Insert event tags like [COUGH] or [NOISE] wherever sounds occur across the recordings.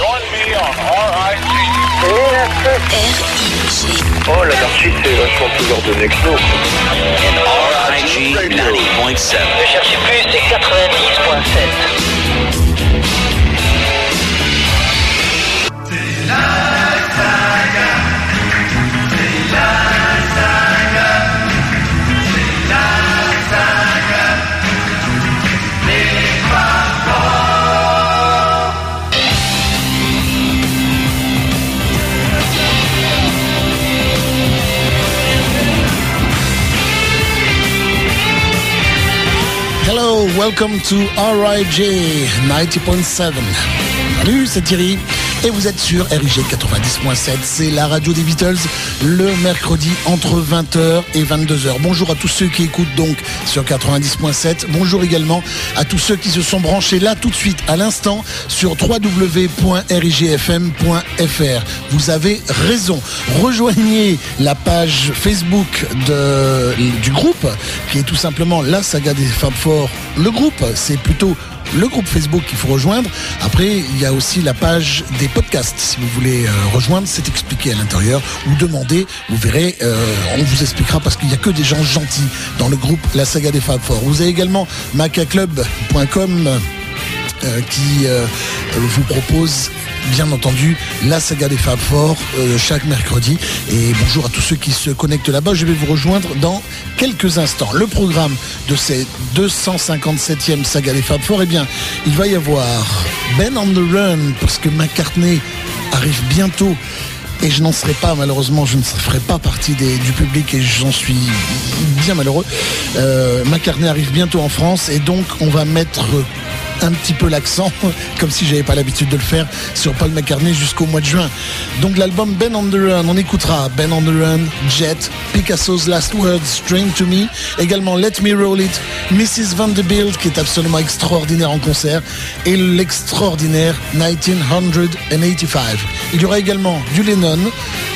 R-I-G. Oh, l'anarchie, c'est vachement plus ordonné que nous. RIG 90.7. Ne cherchez plus, c'est 90.7. welcome to RIJ 90.7. Salut, c'est Thierry. Et vous êtes sur RIG 90.7, c'est la radio des Beatles, le mercredi entre 20h et 22h. Bonjour à tous ceux qui écoutent donc sur 90.7. Bonjour également à tous ceux qui se sont branchés là tout de suite, à l'instant, sur www.rigfm.fr. Vous avez raison. Rejoignez la page Facebook du groupe, qui est tout simplement la saga des Fab Four. Le groupe, c'est plutôt le groupe Facebook qu'il faut rejoindre. Après, il y a aussi la page des podcasts. Si vous voulez euh, rejoindre, c'est expliqué à l'intérieur. Ou demandez, vous verrez, euh, on vous expliquera parce qu'il n'y a que des gens gentils dans le groupe La Saga des Fab Four. Vous avez également macaclub.com euh, qui vous propose bien entendu la saga des Fab Four euh, chaque mercredi. Et bonjour à tous ceux qui se connectent là-bas. Je vais vous rejoindre dans quelques instants. Le programme de ces 257e saga des Fab Four eh bien il va y avoir Ben on the Run parce que McCartney arrive bientôt. Et je n'en serai pas malheureusement, je ne ferai pas partie du public et j'en suis bien malheureux. Euh, McCartney arrive bientôt en France et donc on va mettre un petit peu l'accent, [LAUGHS] comme si j'avais pas l'habitude de le faire, sur Paul McCartney jusqu'au mois de juin. Donc l'album Ben on the Run, on écoutera Ben on the Run, Jet, Picasso's Last Words, String to Me, également Let Me Roll It, Mrs. Vanderbilt qui est absolument extraordinaire en concert et l'extraordinaire 1985. Il y aura également du Lennon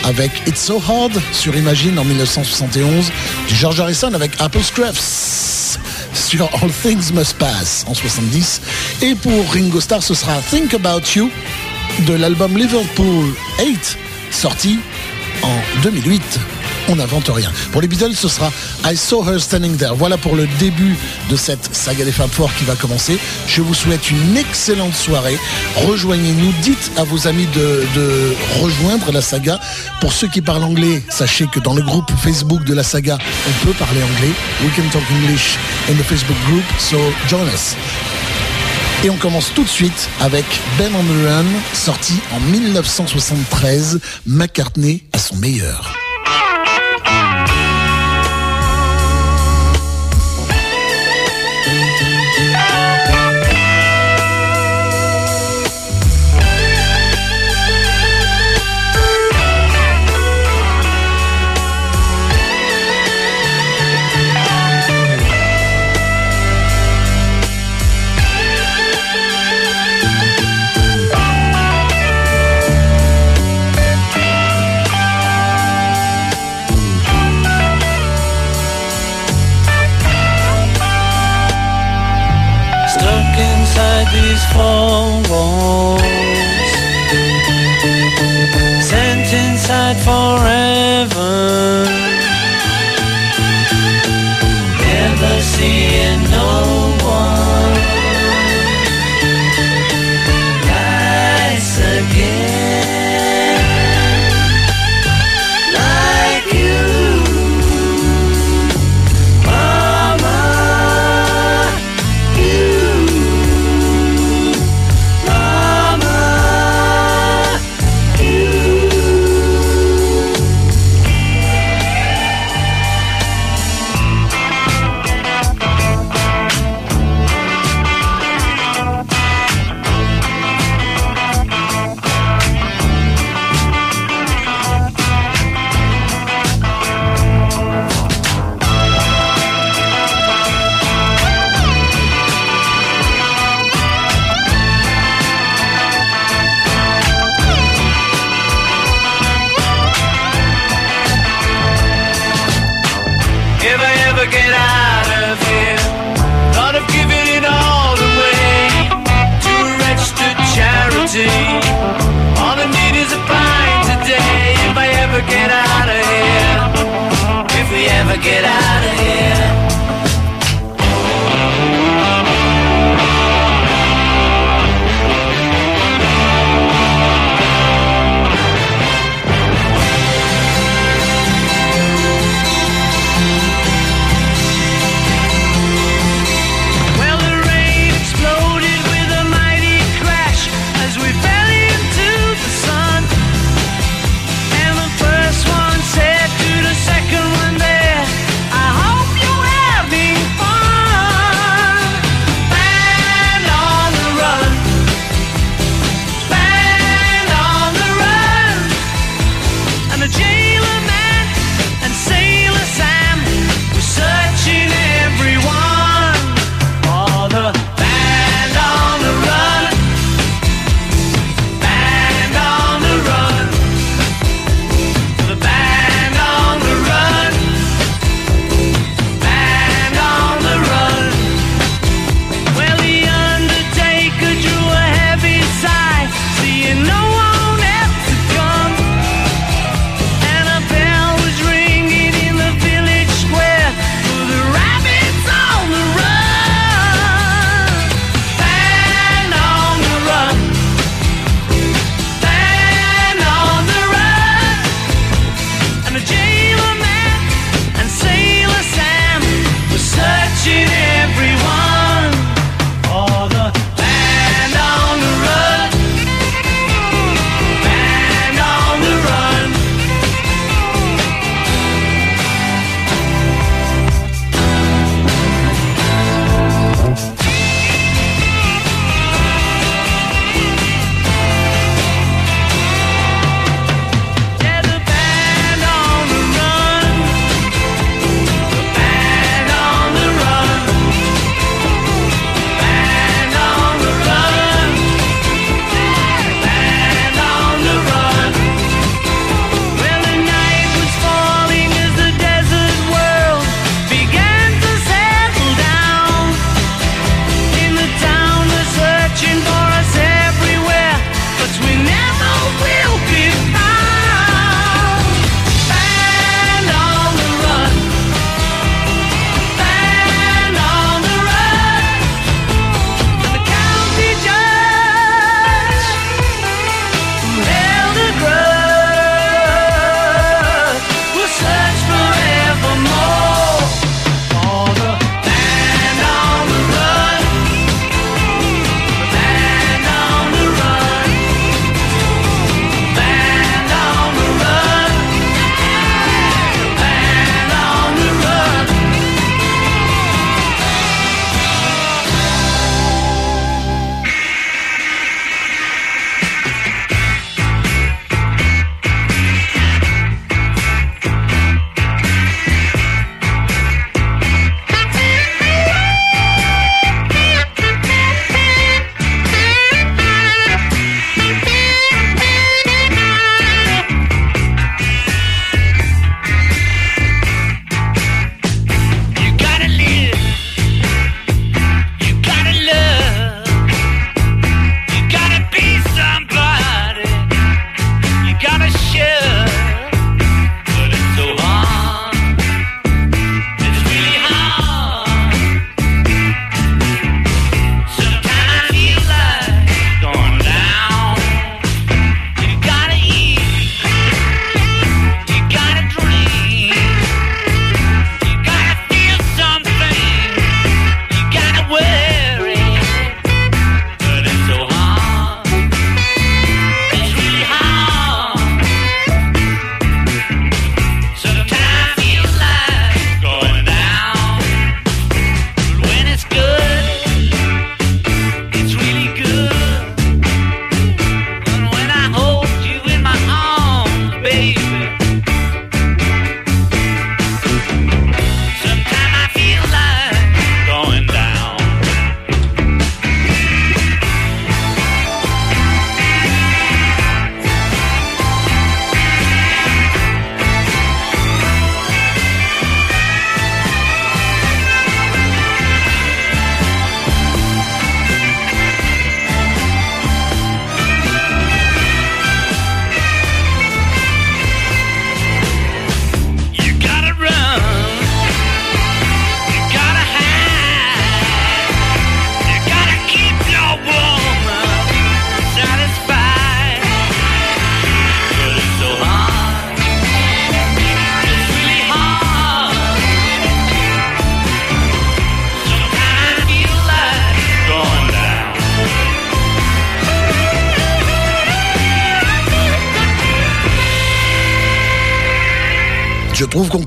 avec It's So Hard sur Imagine en 1971, du George Harrison avec Apple Scraps sur All Things Must Pass en 70 et pour Ringo Starr ce sera Think About You de l'album Liverpool 8 sorti en 2008 on n'invente rien. Pour les Beatles, ce sera I Saw Her Standing There. Voilà pour le début de cette saga des Fab Four qui va commencer. Je vous souhaite une excellente soirée. Rejoignez-nous. Dites à vos amis de, de rejoindre la saga. Pour ceux qui parlent anglais, sachez que dans le groupe Facebook de la saga, on peut parler anglais. We can talk English in the Facebook group, so join us. Et on commence tout de suite avec Ben on the Run, sorti en 1973, McCartney à son meilleur. These four walls Sent inside forever. Never seeing no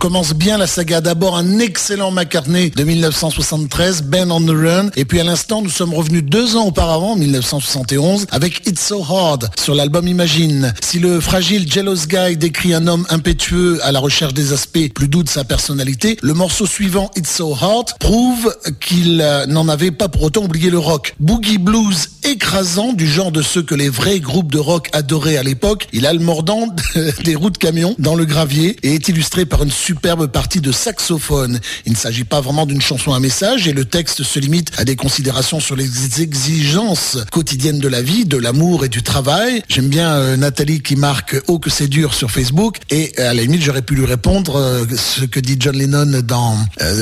commence bien la saga. D'abord un excellent McCartney de 1973, Ben on the Run. Et puis à l'instant, nous sommes revenus deux ans auparavant, 1971, avec It's So Hard sur l'album Imagine. Si le fragile Jealous Guy décrit un homme impétueux à la recherche des aspects plus doux de sa personnalité, le morceau suivant It's So Hard prouve qu'il euh, n'en avait pas pour autant oublié le rock. Boogie blues écrasant du genre de ceux que les vrais groupes de rock adoraient à l'époque. Il a le mordant [LAUGHS] des roues de camion dans le gravier et est illustré par une superbe partie de saxophone. Il ne s'agit pas vraiment d'une chanson à message et le texte se limite à des considérations sur les exigences quotidiennes de la vie, de l'amour et du travail. J'aime bien euh, Nathalie qui marque Oh que c'est dur sur Facebook et euh, à la limite j'aurais pu lui répondre euh, ce que dit John Lennon dans,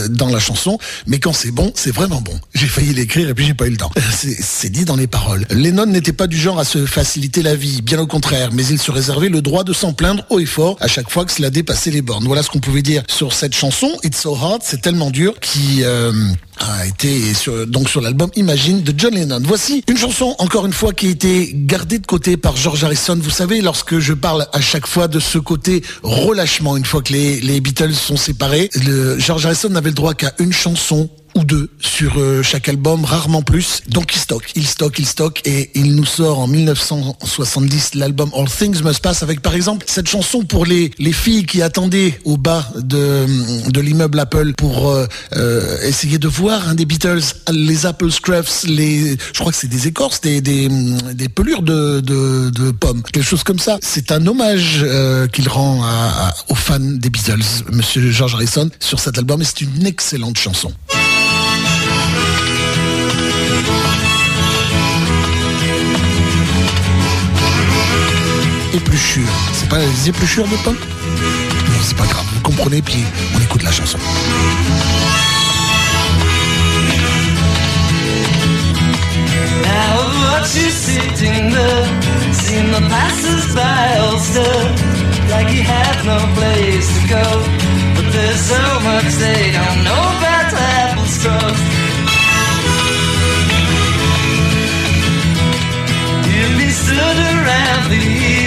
dans la chanson, mais quand c'est bon, c'est vraiment bon. J'ai failli l'écrire et puis j'ai pas eu le temps. C'est c'est dit dans les paroles. Lennon n'était pas du genre à se faciliter la vie, bien au contraire, mais il se réservait le droit de s'en plaindre haut et fort à chaque fois que cela dépassait les bornes. Voilà ce qu'on pouvait dire sur cette chanson, It's So Hard, c'est tellement dur, qui euh, a été sur, donc sur l'album Imagine de John Lennon. Voici une chanson, encore une fois, qui a été gardée de côté par George Harrison. Vous savez, lorsque je parle à chaque fois de ce côté relâchement, une fois que les, les Beatles sont séparés, le, George Harrison n'avait le droit qu'à une chanson ou deux sur euh, chaque album, rarement plus. Donc il stocke, il stocke, il stocke et il nous sort en 1970 l'album All Things Must Pass avec par exemple cette chanson pour les, les filles qui attendaient au bas de, de l'immeuble Apple pour euh, euh, essayer de voir des Beatles, les Apple Scruffs, les, je crois que c'est des écorces, des, des, pelures de, de, pommes, quelque chose comme ça. C'est un hommage qu'il rend aux fans des Beatles, Monsieur George Harrison, sur cet album et c'est une excellente chanson. Épluchure. C'est pas les épluchures de pommes Non, c'est pas grave. Vous comprenez, puis on écoute la chanson. Now watch you sitting there, seeing the passers-by all stir, like you have no place to go. But there's so much they don't know about apple straws. You've been stood around years,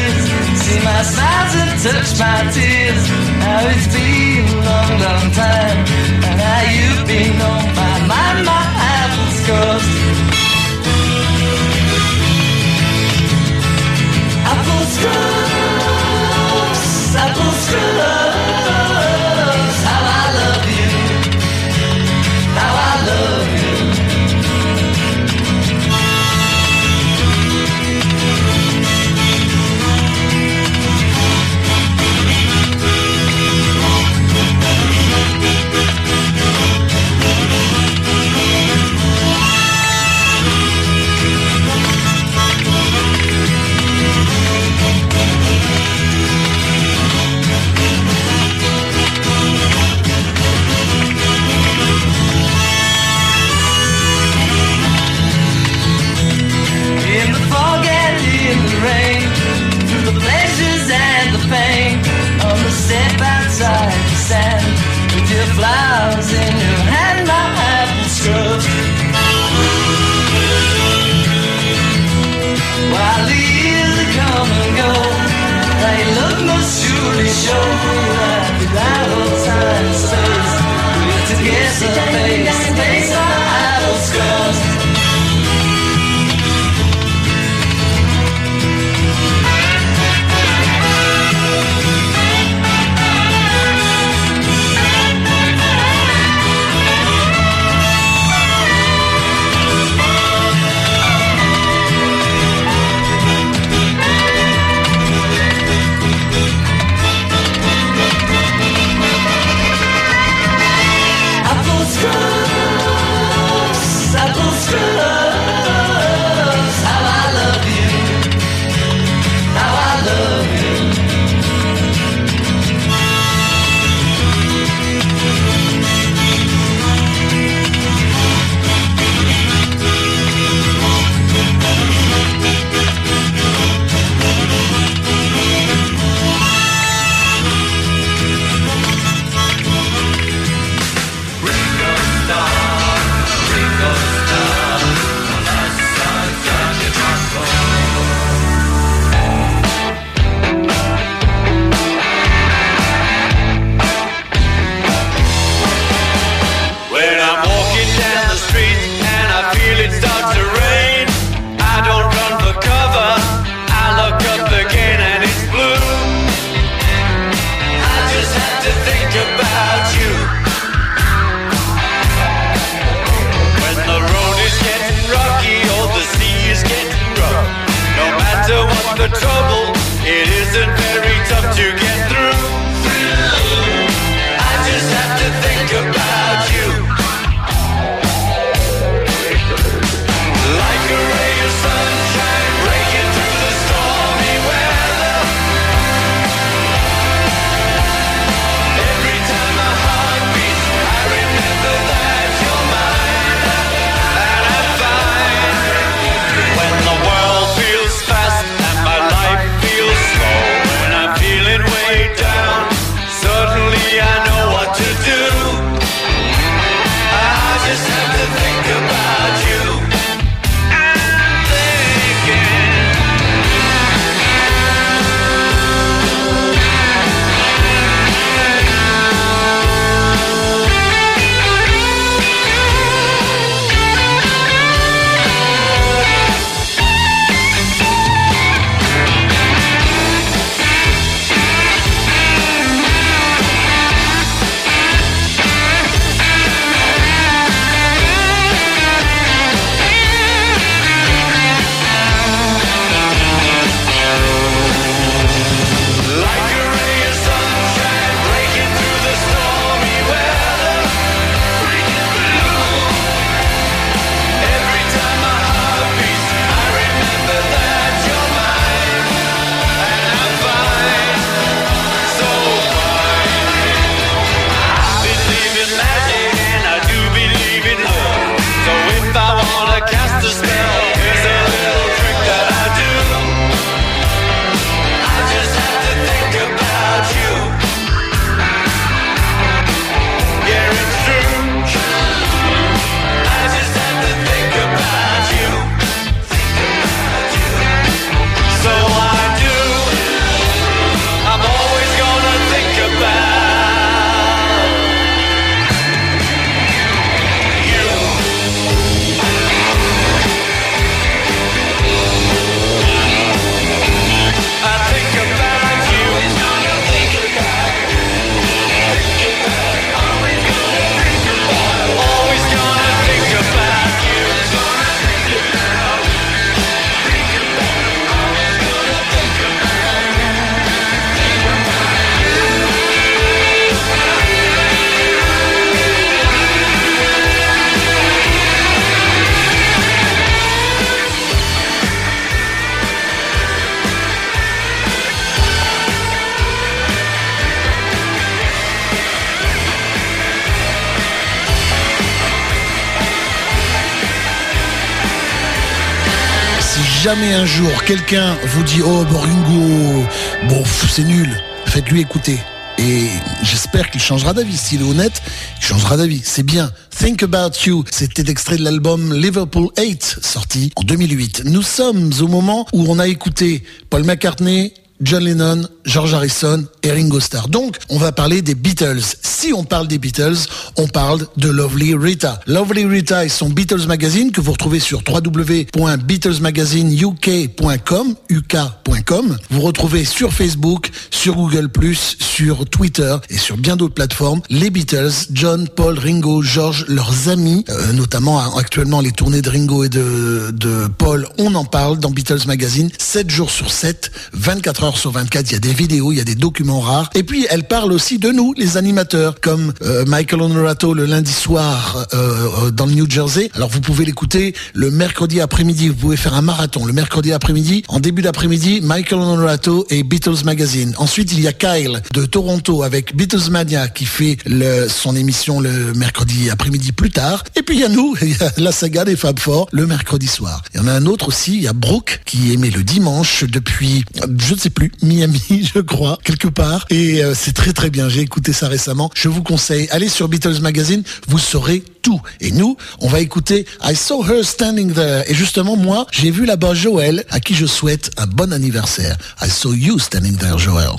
see my smiles and touch my tears. Now it's been a long, long time, and now you've been on my mind, my apples crossed. Apple scrubs, apple scrubs. Sand, with your flowers in your hand, my apple scrubs. While the years come and go, they look must surely show that without all time and un jour quelqu'un vous dit oh Boringo, bon c'est nul, faites-lui écouter. Et j'espère qu'il changera d'avis. S'il est honnête, il changera d'avis. C'est bien. Think About You, c'était extrait de l'album Liverpool 8, sorti en 2008. Nous sommes au moment où on a écouté Paul McCartney, John Lennon, George Harrison et Ringo Starr. Donc, on va parler des Beatles. Si on parle des Beatles, on parle de Lovely Rita. Lovely Rita est son Beatles Magazine que vous retrouvez sur www.beatlesmagazineuk.com, uk.com. Vous retrouvez sur Facebook, sur Google+, sur Twitter et sur bien d'autres plateformes les Beatles, John, Paul, Ringo, George, leurs amis, euh, notamment actuellement les tournées de Ringo et de, de Paul. On en parle dans Beatles Magazine 7 jours sur 7, 24 heures sur 24, il y a des vidéos, il y a des documents rares. Et puis elle parle aussi de nous, les animateurs, comme euh, Michael Honorato le lundi soir euh, dans le New Jersey. Alors vous pouvez l'écouter le mercredi après-midi, vous pouvez faire un marathon le mercredi après-midi. En début d'après-midi, Michael Honorato et Beatles Magazine. Ensuite, il y a Kyle de Toronto avec Beatles Mania qui fait son émission le mercredi après-midi plus tard. Et puis il y a nous, [LAUGHS] la saga des Fab Four le mercredi soir. Il y en a un autre aussi, il y a Brooke qui émet le dimanche depuis, je ne sais plus, Miami, [LAUGHS] je crois, quelque part. Et euh, c'est très très bien. J'ai écouté ça récemment. Je vous conseille, allez sur Beatles Magazine, vous saurez Et nous, on va écouter I Saw Her Standing There. Et justement, moi, j'ai vu là-bas Joël, à qui je souhaite un bon anniversaire. I Saw You Standing There, Joël.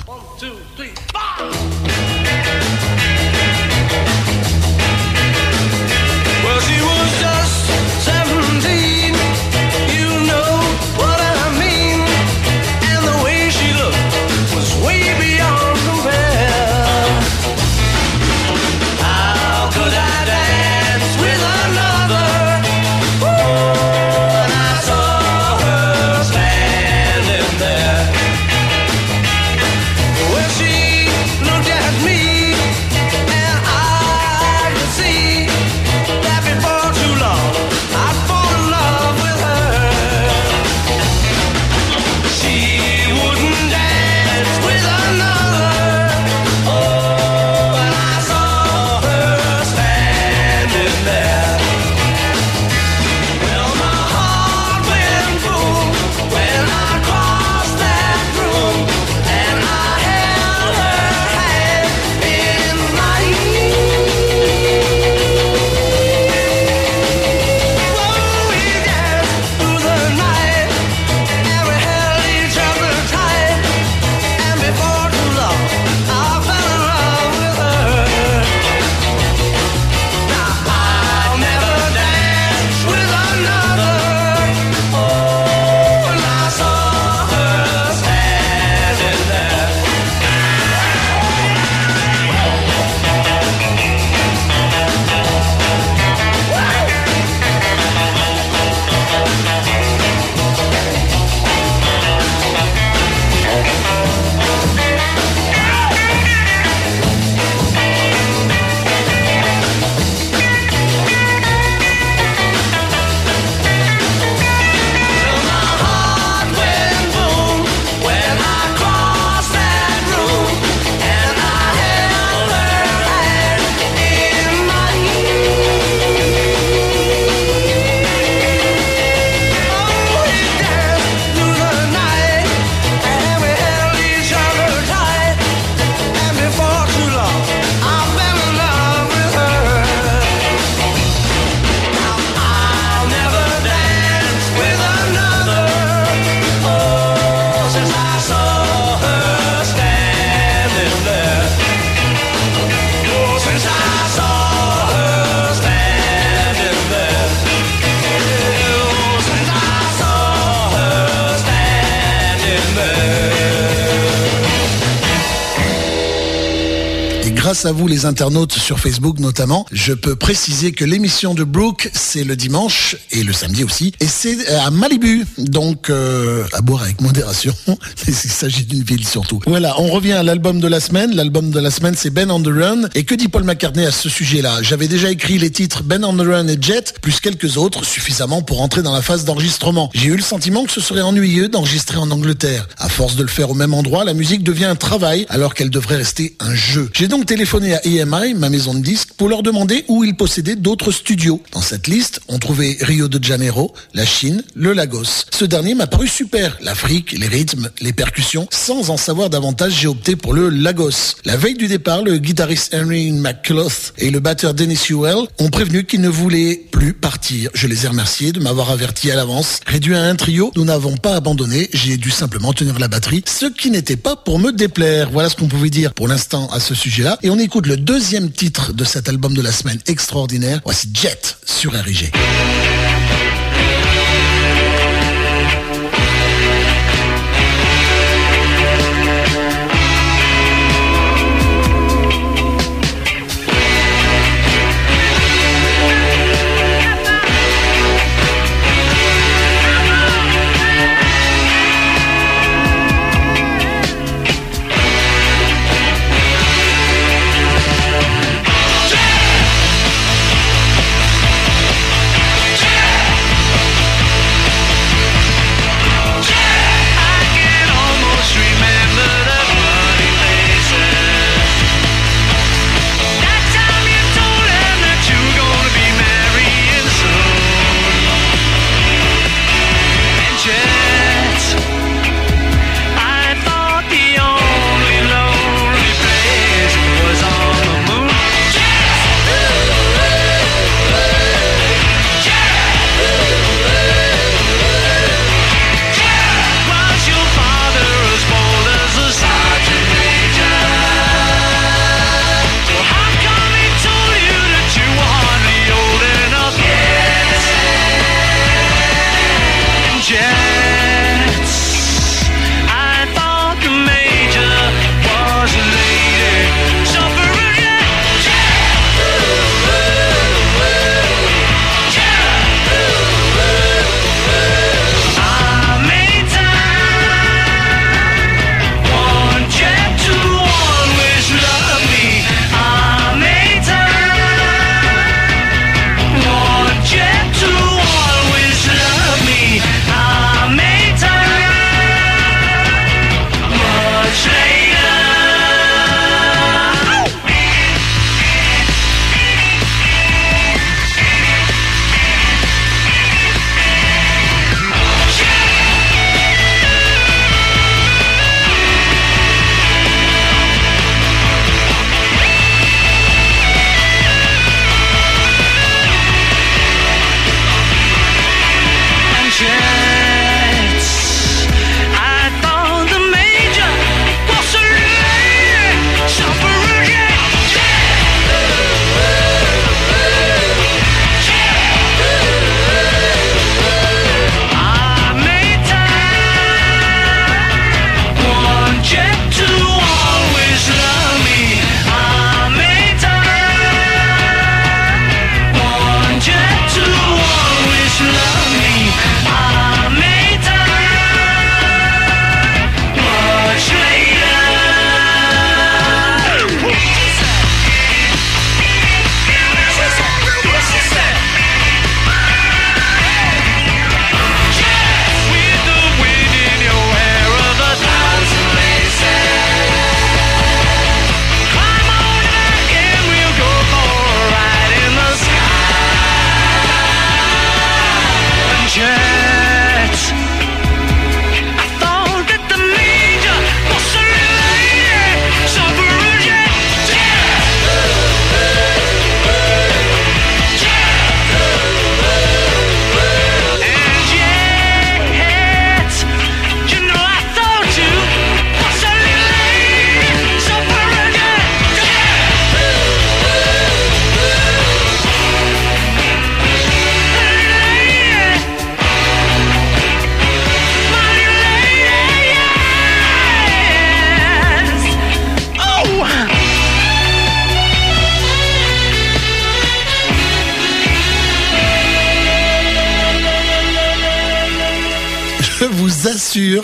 À vous les internautes sur Facebook notamment. Je peux préciser que l'émission de Brooke, c'est le dimanche et le samedi aussi. Et c'est euh, à Malibu, donc euh, à boire avec modération. [LAUGHS] Il s'agit d'une ville surtout. Voilà, on revient à l'album de la semaine. L'album de la semaine, c'est Ben on the Run. Et que dit Paul McCartney à ce sujet-là? J'avais déjà écrit les titres Ben on the Run et Jet, plus quelques autres, suffisamment pour entrer dans la phase d'enregistrement. J'ai eu le sentiment que ce serait ennuyeux d'enregistrer en Angleterre. À force de le faire au même endroit, la musique devient un travail alors qu'elle devrait rester un jeu. J'ai donc téléphoné à EMI, ma maison de disques, pour leur demander où ils possédaient d'autres studios. Dans cette liste, on trouvait Rio de Janeiro, la Chine, le Lagos. Ce dernier m'a paru super. L'Afrique, les rythmes, les percussions. Sans en savoir davantage, j'ai opté pour le Lagos. La veille du départ, le guitariste Henry McClough et le batteur Dennis Hewell ont prévenu qu'ils ne voulaient plus partir. Je les ai remerciés de m'avoir averti à l'avance. Réduit à un trio, nous n'avons pas abandonné. J'ai dû simplement tenir la batterie, ce qui n'était pas pour me déplaire. Voilà ce qu'on pouvait dire pour l'instant à ce sujet-là. Écoute le deuxième titre de cet album de la semaine extraordinaire. Voici Jet sur RIG.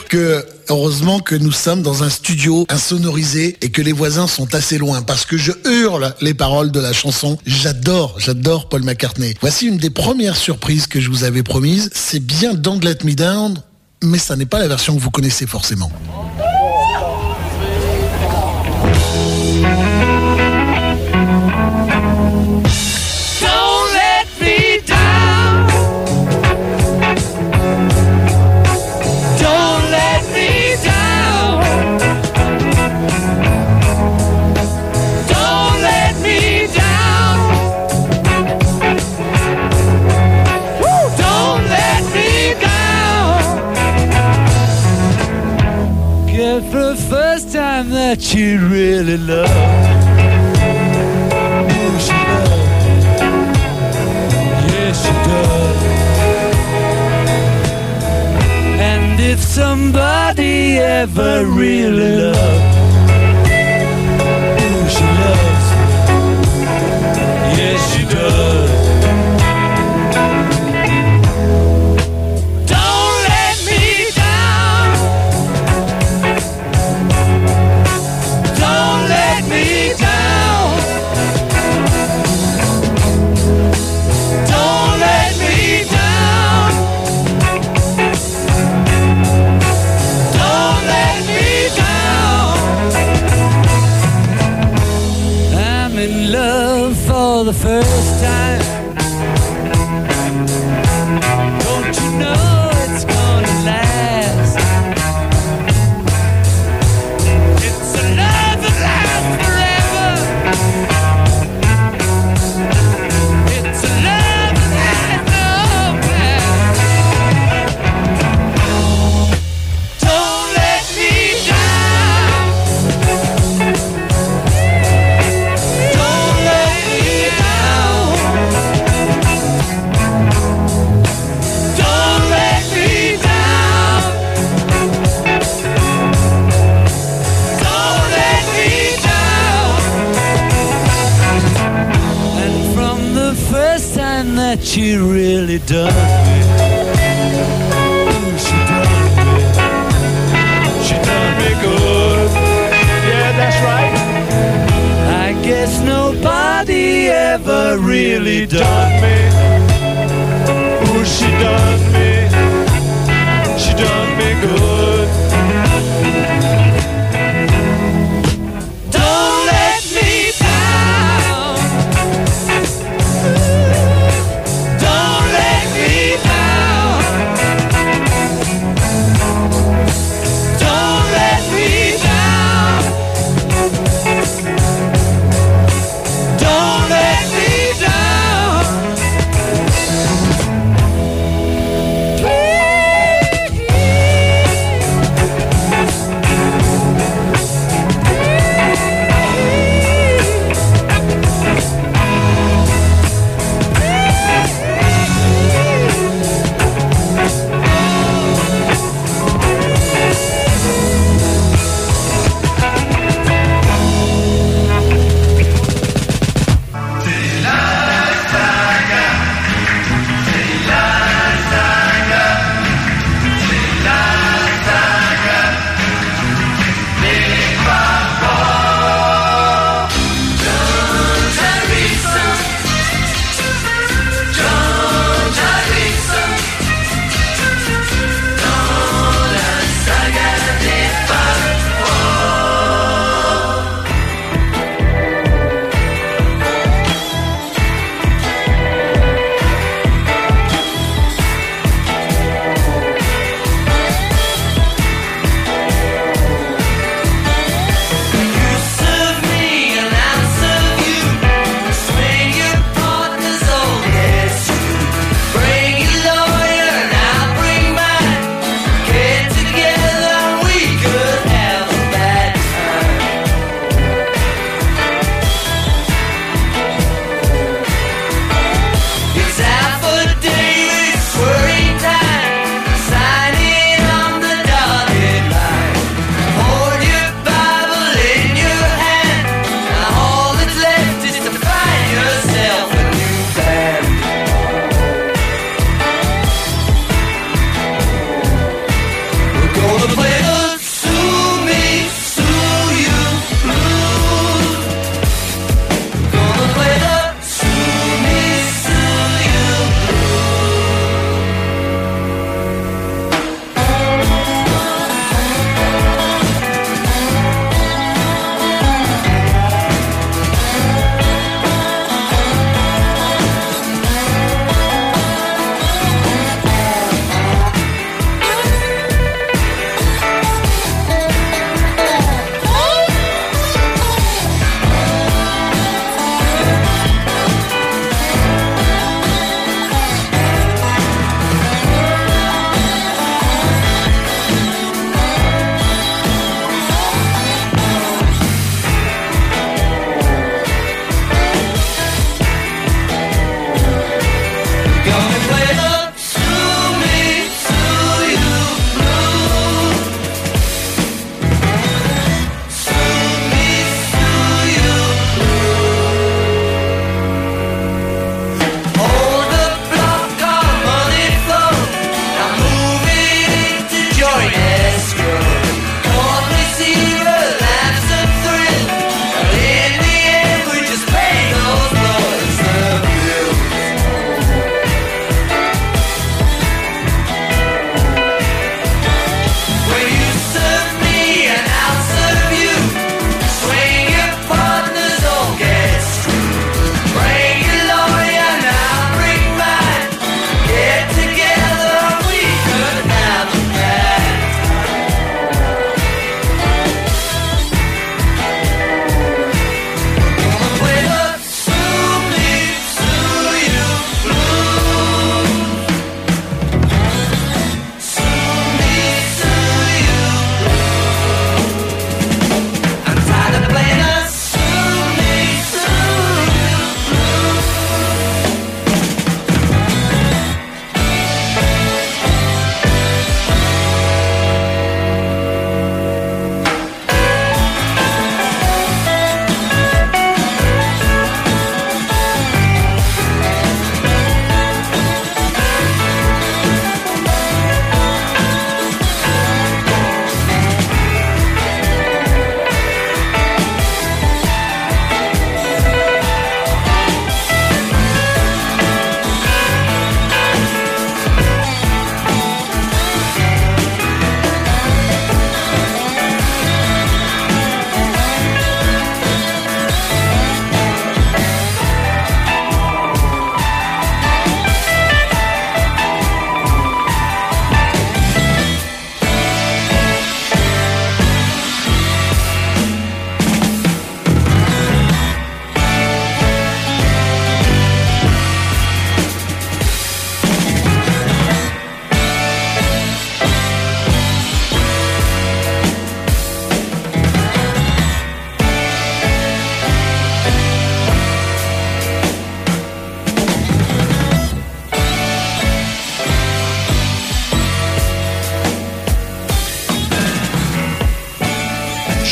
Que heureusement que nous sommes dans un studio insonorisé et que les voisins sont assez loin parce que je hurle les paroles de la chanson. J'adore, j'adore Paul McCartney. Voici une des premières surprises que je vous avais promises. C'est bien Don't Let Me Down, mais ça n'est pas la version que vous connaissez forcément. that you really love. if somebody ever really she loves, yes she does.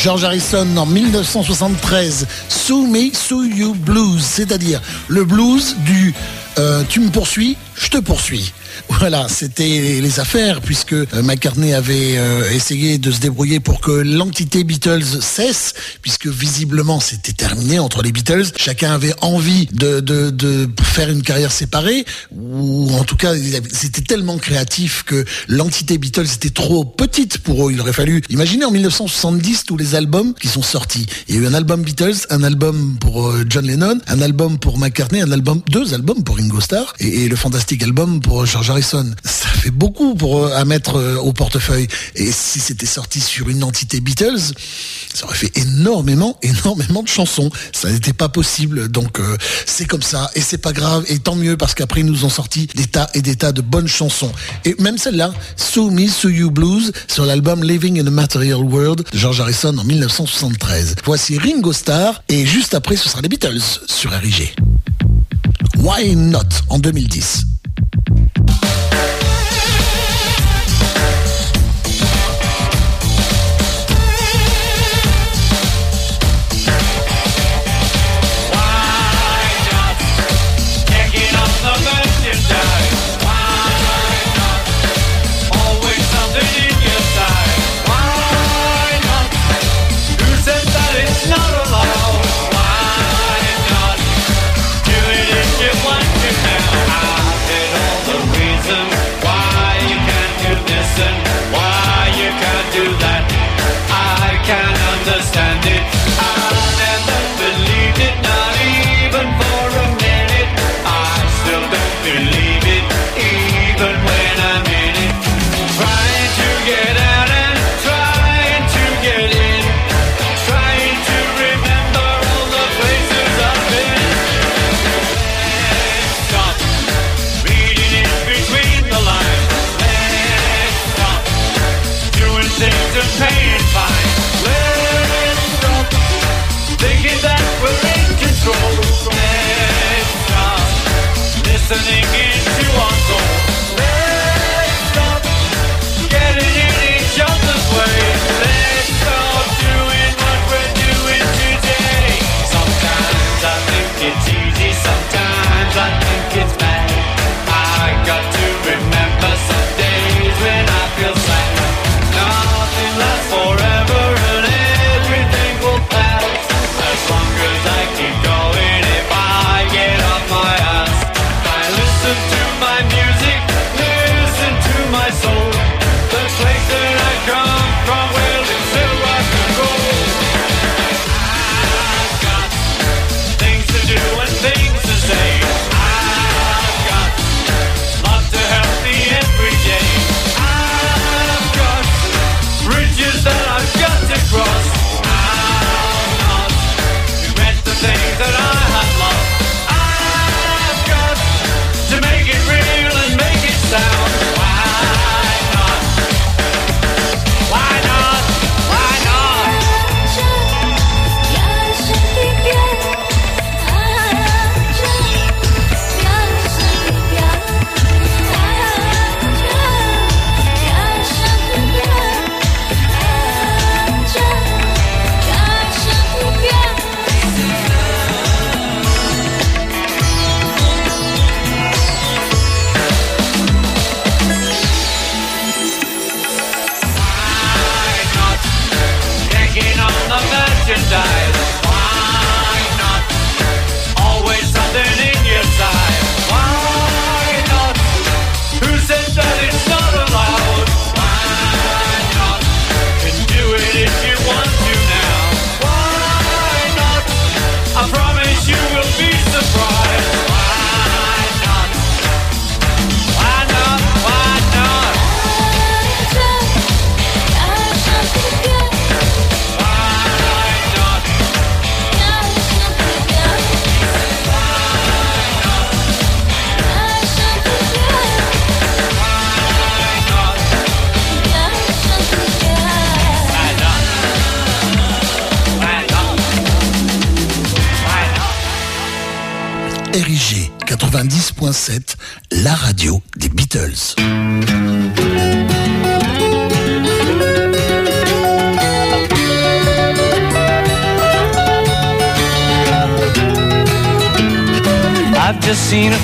George Harrison en 1973, Sue Me, Sue You Blues, c'est-à-dire le blues du euh, tu me poursuis, je te poursuis. [LAUGHS] Voilà, c'était les affaires puisque euh, McCartney avait euh, essayé de se débrouiller pour que l'entité Beatles cesse, puisque visiblement c'était terminé entre les Beatles. Chacun avait envie de, faire une carrière séparée, ou en tout cas c'était tellement créatif que l'entité Beatles était trop petite pour eux. Il aurait fallu imaginer en 1970 tous les albums qui sont sortis. Il y a eu un album Beatles, un album pour euh, John Lennon, un album pour McCartney, un album, deux albums pour Ringo Starr et, et le fantastique album pour George Harrison. Ça fait beaucoup pour euh, à mettre euh, au portefeuille. Et si c'était sorti sur une entité Beatles, ça aurait fait énormément, énormément de chansons. Ça n'était pas possible. Donc euh, c'est comme ça et c'est pas grave. Et tant mieux parce qu'après ils nous ont sorti des tas et des tas de bonnes chansons. Et même celle-là, So Me, So You Blues, sur l'album Living in a Material World de George Harrison en 1973. Voici Ringo Starr et juste après ce sera les Beatles sur RIG. Why Not? En 2010.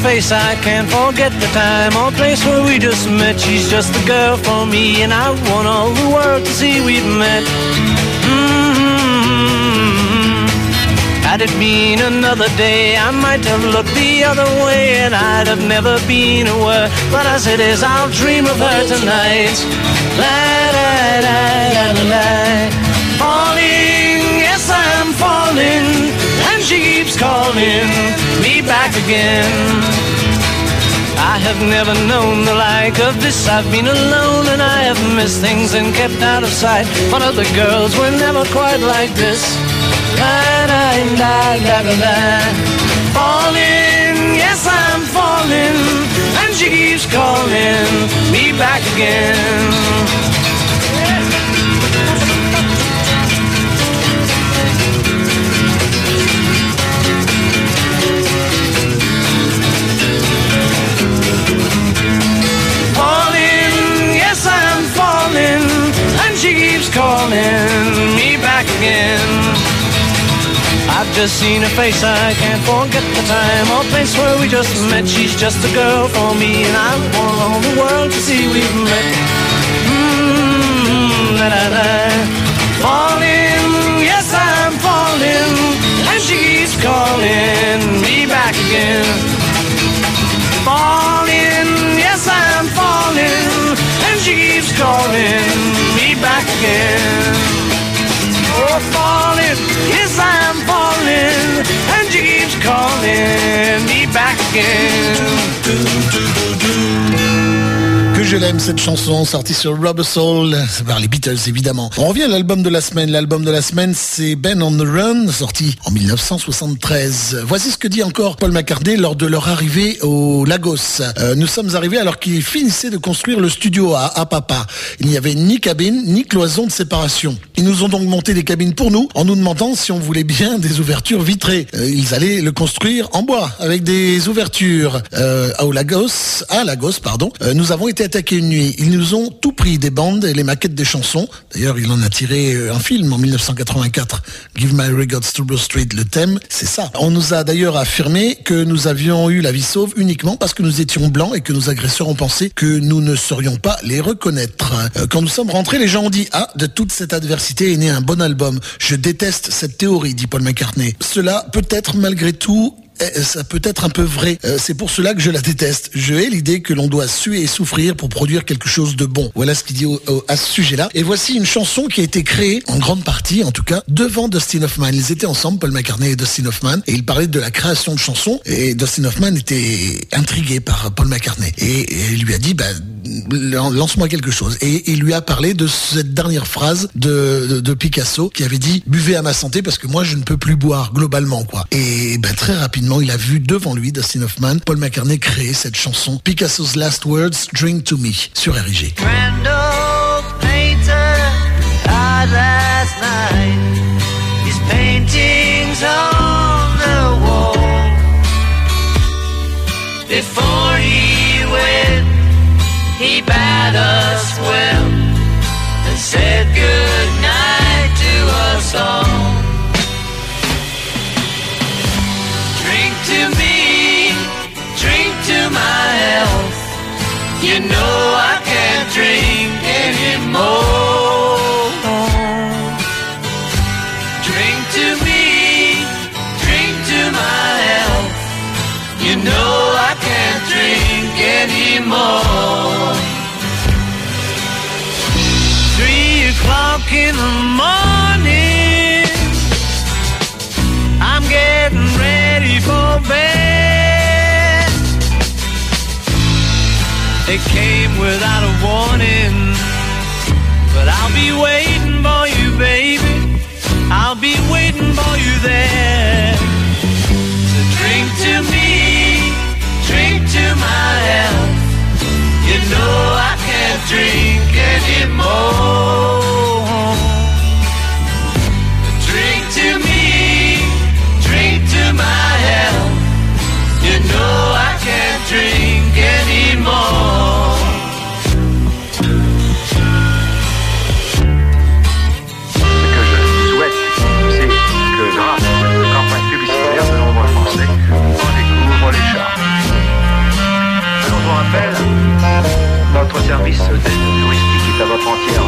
Face, I can't forget the time or place where we just met. She's just the girl for me, and I want all the world to see we've met. Mm-hmm. Had it been another day, I might have looked the other way, and I'd have never been aware. But as it is, I'll dream of her tonight. La da da da da. Falling, yes, I'm falling, calling me back again. I have never known the like of this. I've been alone and I have missed things and kept out of sight. But other girls were never quite like this. Da da da da da. Falling, yes I'm falling, and she keeps calling me back again. Keeps calling me back again. I've just seen her face, I can't forget the time or place where we just met. She's just a girl for me, and I want all the world to see we've met. Mm, da da da. Falling, yes I'm falling, and she keeps calling me back again. Again. Oh, falling, yes I'm falling, and she keeps calling me back again. Je l'aime cette chanson sortie sur Rubber Soul, par les Beatles évidemment. On revient à l'album de la semaine. L'album de la semaine c'est Ben on the Run, sorti en 1973. Voici ce que dit encore Paul McCartney lors de leur arrivée au Lagos. Euh, nous sommes arrivés alors qu'ils finissaient de construire le studio à Apapa. Il n'y avait ni cabine ni cloison de séparation. Ils nous ont donc monté des cabines pour nous en nous demandant si on voulait bien des ouvertures vitrées. Euh, ils allaient le construire en bois avec des ouvertures euh, au Lagos, à Lagos pardon. Euh, nous avons été attaqués une nuit. Ils nous ont tout pris des bandes et les maquettes des chansons. D'ailleurs, il en a tiré euh, un film en 1984, Give My Regards to Broad Street. Le thème, c'est ça. On nous a d'ailleurs affirmé que nous avions eu la vie sauve uniquement parce que nous étions blancs et que nos agresseurs ont pensé que nous ne saurions pas les reconnaître. Euh, Quand nous sommes rentrés, les gens ont dit ah de toute cette adversité est né un bon album. Je déteste cette théorie, dit Paul McCartney. Cela peut être malgré tout ça peut être un peu vrai. Euh, c'est pour cela que je la déteste. Je hais l'idée que l'on doit suer et souffrir pour produire quelque chose de bon. Voilà ce qu'il dit au- au- à ce sujet-là. Et voici une chanson qui a été créée, en grande partie en tout cas, devant Dustin Hoffman. Ils étaient ensemble, Paul McCartney et Dustin Hoffman, et ils parlaient de la création de chansons. Et Dustin Hoffman était intrigué par Paul McCartney. Et, il lui a dit, bah, lance-moi quelque chose. Et il lui a parlé de cette dernière phrase de, de, de Picasso qui avait dit, buvez à ma santé parce que moi je ne peux plus boire globalement, quoi. Et ben, très rapidement, il a vu devant lui, Dustin Hoffman, Paul McCartney créer cette chanson Picasso's Last Words, Drink to Me, sur good You know I can't drink anymore. Drink to me, drink to my health. You know I can't drink anymore. Three o'clock in the morning. I'm getting ready for bed. It came without a warning. But I'll be waiting for you, baby. I'll be waiting for you there. So drink to me, drink to my health. You know I can't drink anymore. service d'aide touristique est à votre entière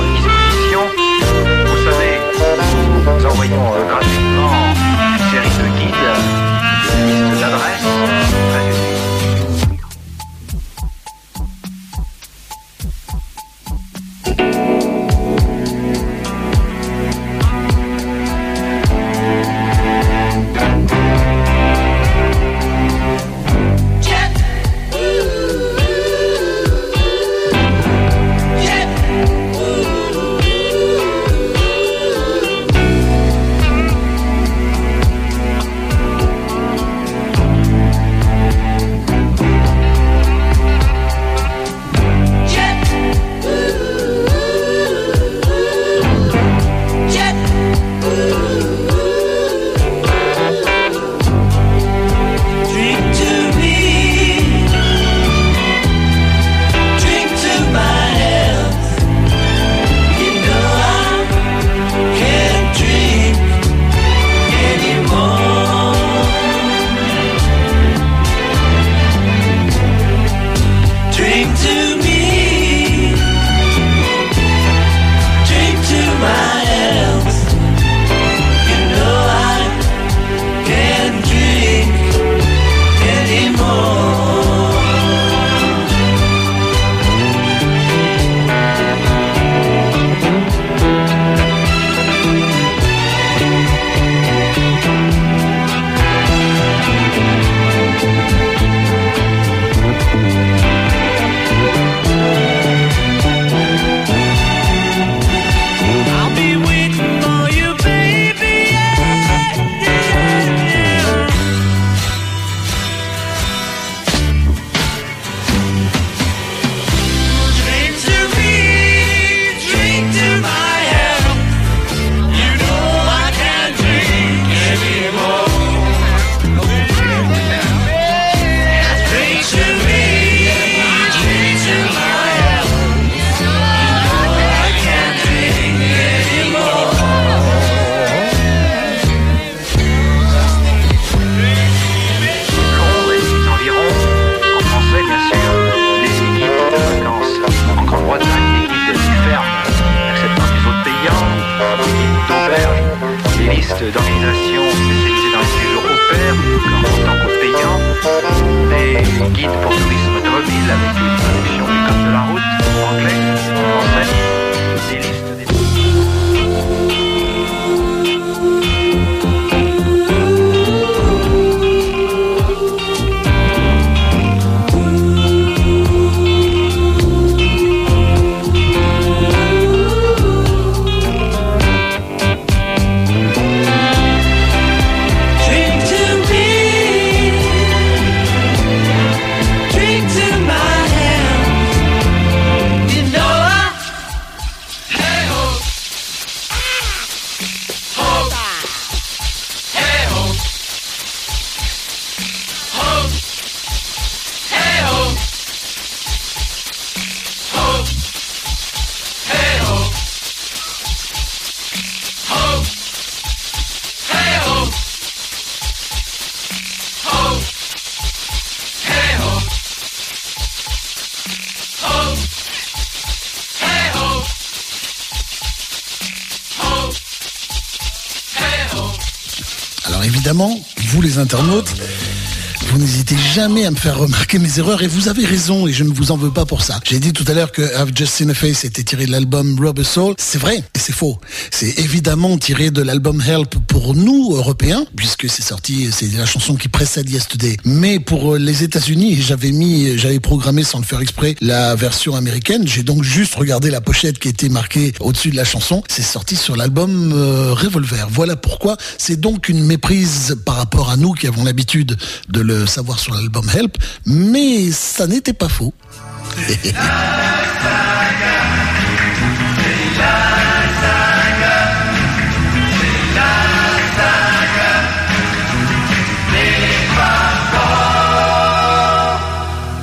faire remarquer mes erreurs et vous avez raison et je ne vous en veux pas pour ça. J'ai dit tout à l'heure que I've Just Seen a Face était tiré de l'album Rubber Soul. C'est vrai et c'est faux. C'est évidemment tiré de l'album Help pour nous, Européens, puisque c'est sorti, c'est la chanson qui précède Yesterday. Mais pour euh, les États-Unis, j'avais mis, j'avais programmé sans le faire exprès la version américaine. J'ai donc juste regardé la pochette qui était marquée au-dessus de la chanson. C'est sorti sur l'album euh, Revolver. Voilà pourquoi c'est donc une méprise par rapport à nous qui avons l'habitude de le savoir sur l'album Help, mais ça n'était pas faux.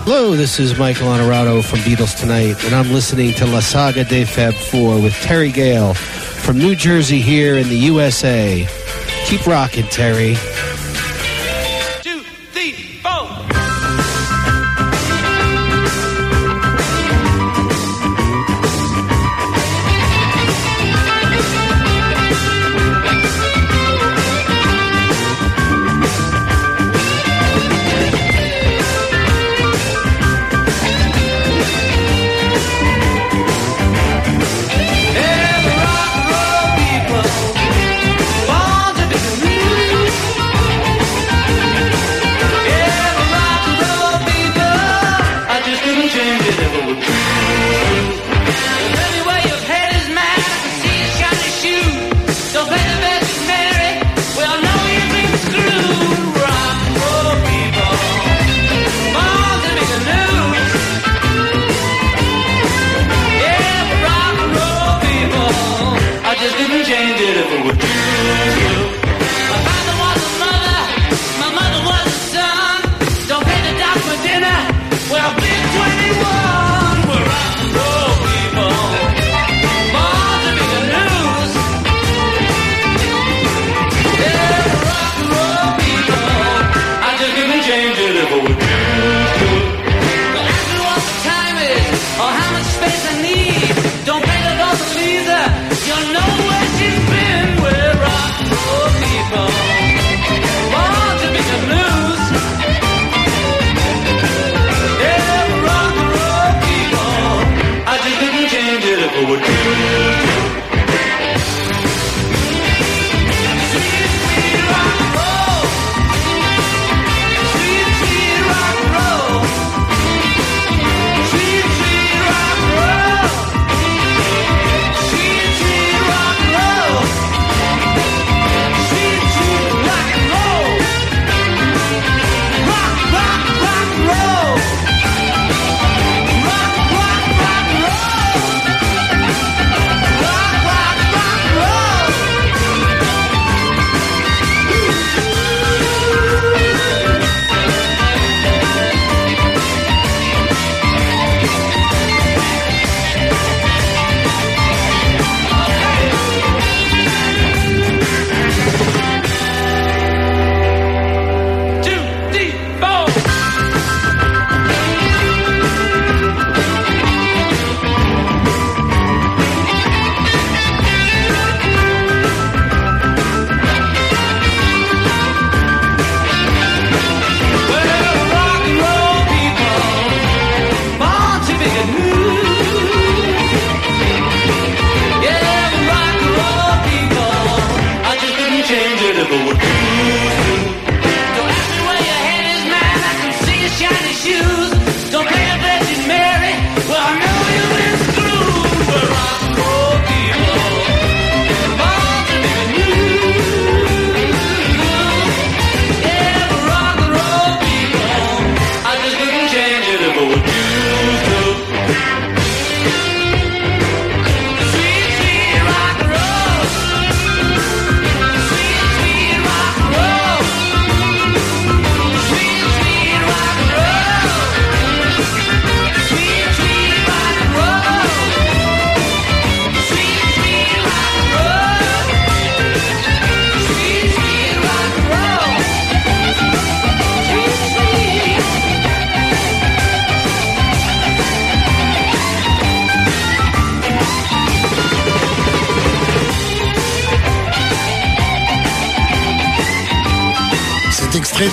Hello, this is Michael Honorado from Beatles Tonight, and I'm listening to La Saga de Fab 4 with Terry Gale from New Jersey here in the USA. Keep rocking, Terry.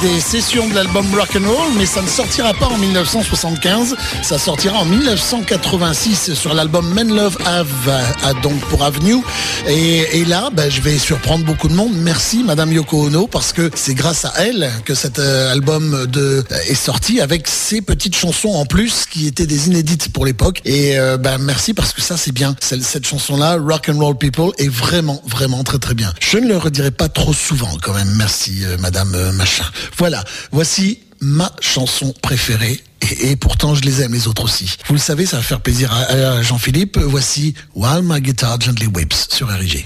Des sessions de l'album Rock and Roll, mais ça ne sortira pas en 1975. Ça sortira en 1986 sur l'album Men Love Have, donc pour Avenue. Et, là, ben, je vais surprendre beaucoup de monde. Merci Madame Yoko Ono parce que c'est grâce à elle que cet euh, album de, euh, est sorti avec ces petites chansons en plus qui étaient des inédites pour l'époque. Et euh, ben, merci parce que ça c'est bien. Celle- Cette chanson-là, Rock and Roll People, est vraiment vraiment très très bien. Je ne le redirai pas trop souvent quand même. Merci euh, Madame Machin. Voilà, voici ma chanson préférée. Et, pourtant, je les aime les autres aussi. Vous le savez, ça va faire plaisir à, à Jean-Philippe. Voici While My Guitar Gently Whips sur RIG.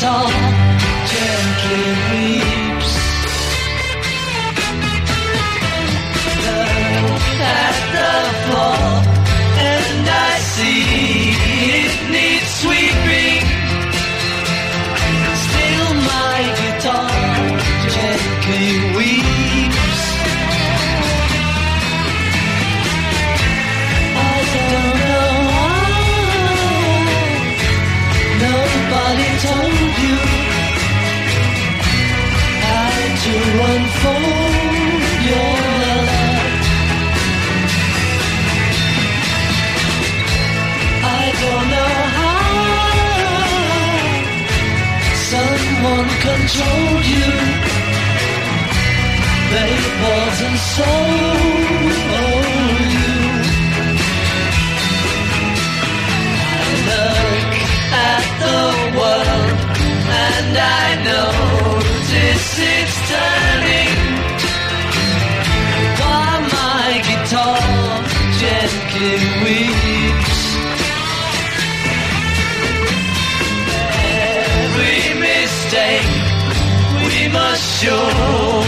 더 controlled you. They bought and sold you. I look at the 就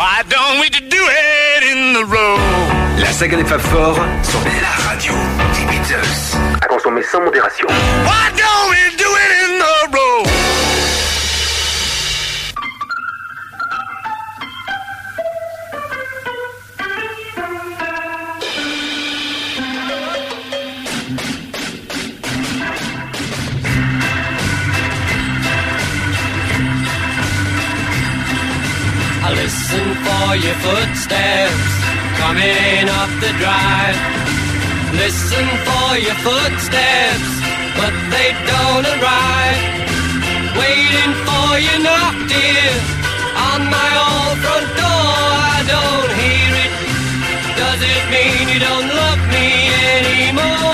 Why don't we do it in the road? La saga des Fab Four sur la radio des Beatles. À consommer sans modération. Why don't we Listen for your footsteps, but they don't arrive. Waiting for you knock, dear, on my old front door. I don't hear it. Does it mean you don't love me anymore?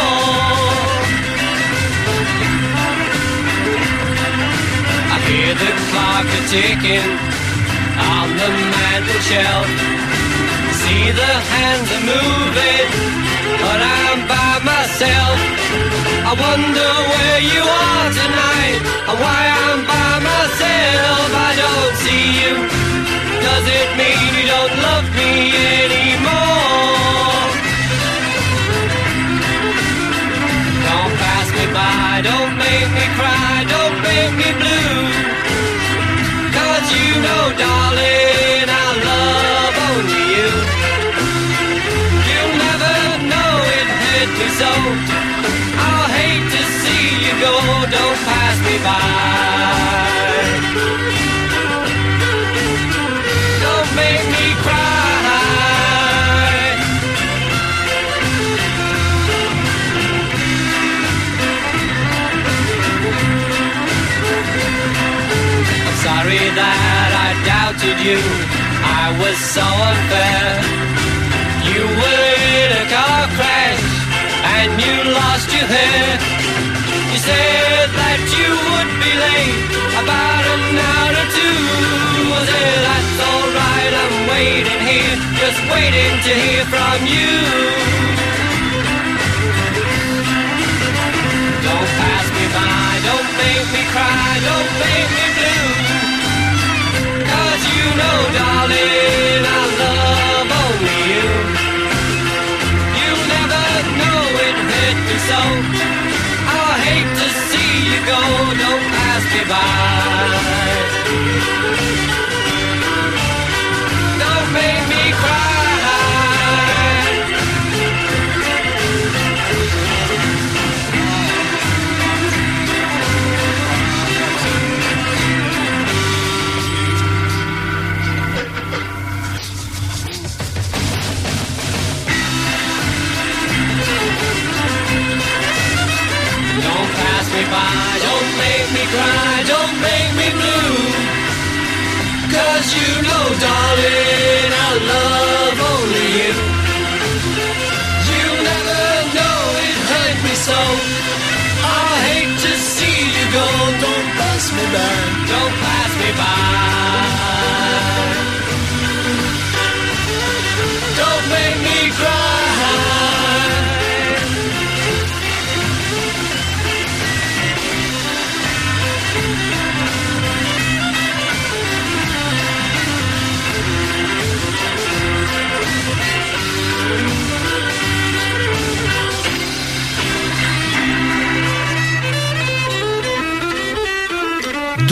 I hear the clock a ticking on the mantel shelf. See the hands are moving, but I'm by myself. I wonder where you are tonight, and why I'm by myself. I don't see you. Does it mean you don't love me anymore? Don't pass me by, don't make me cry, don't make me blue. Cause you know, darling, sorry that I doubted you. I was so unfair. You were in a car crash and you lost your hair. You said that you would be late about an hour or two. Said that's alright, I'm waiting here, just waiting to hear from you. Don't pass me by, don't make me cry, don't make me blue. Cause you know, darling, I love only you. You'll never know it hurt me so. I hate to see you go, don't pass me by. Don't make me cry.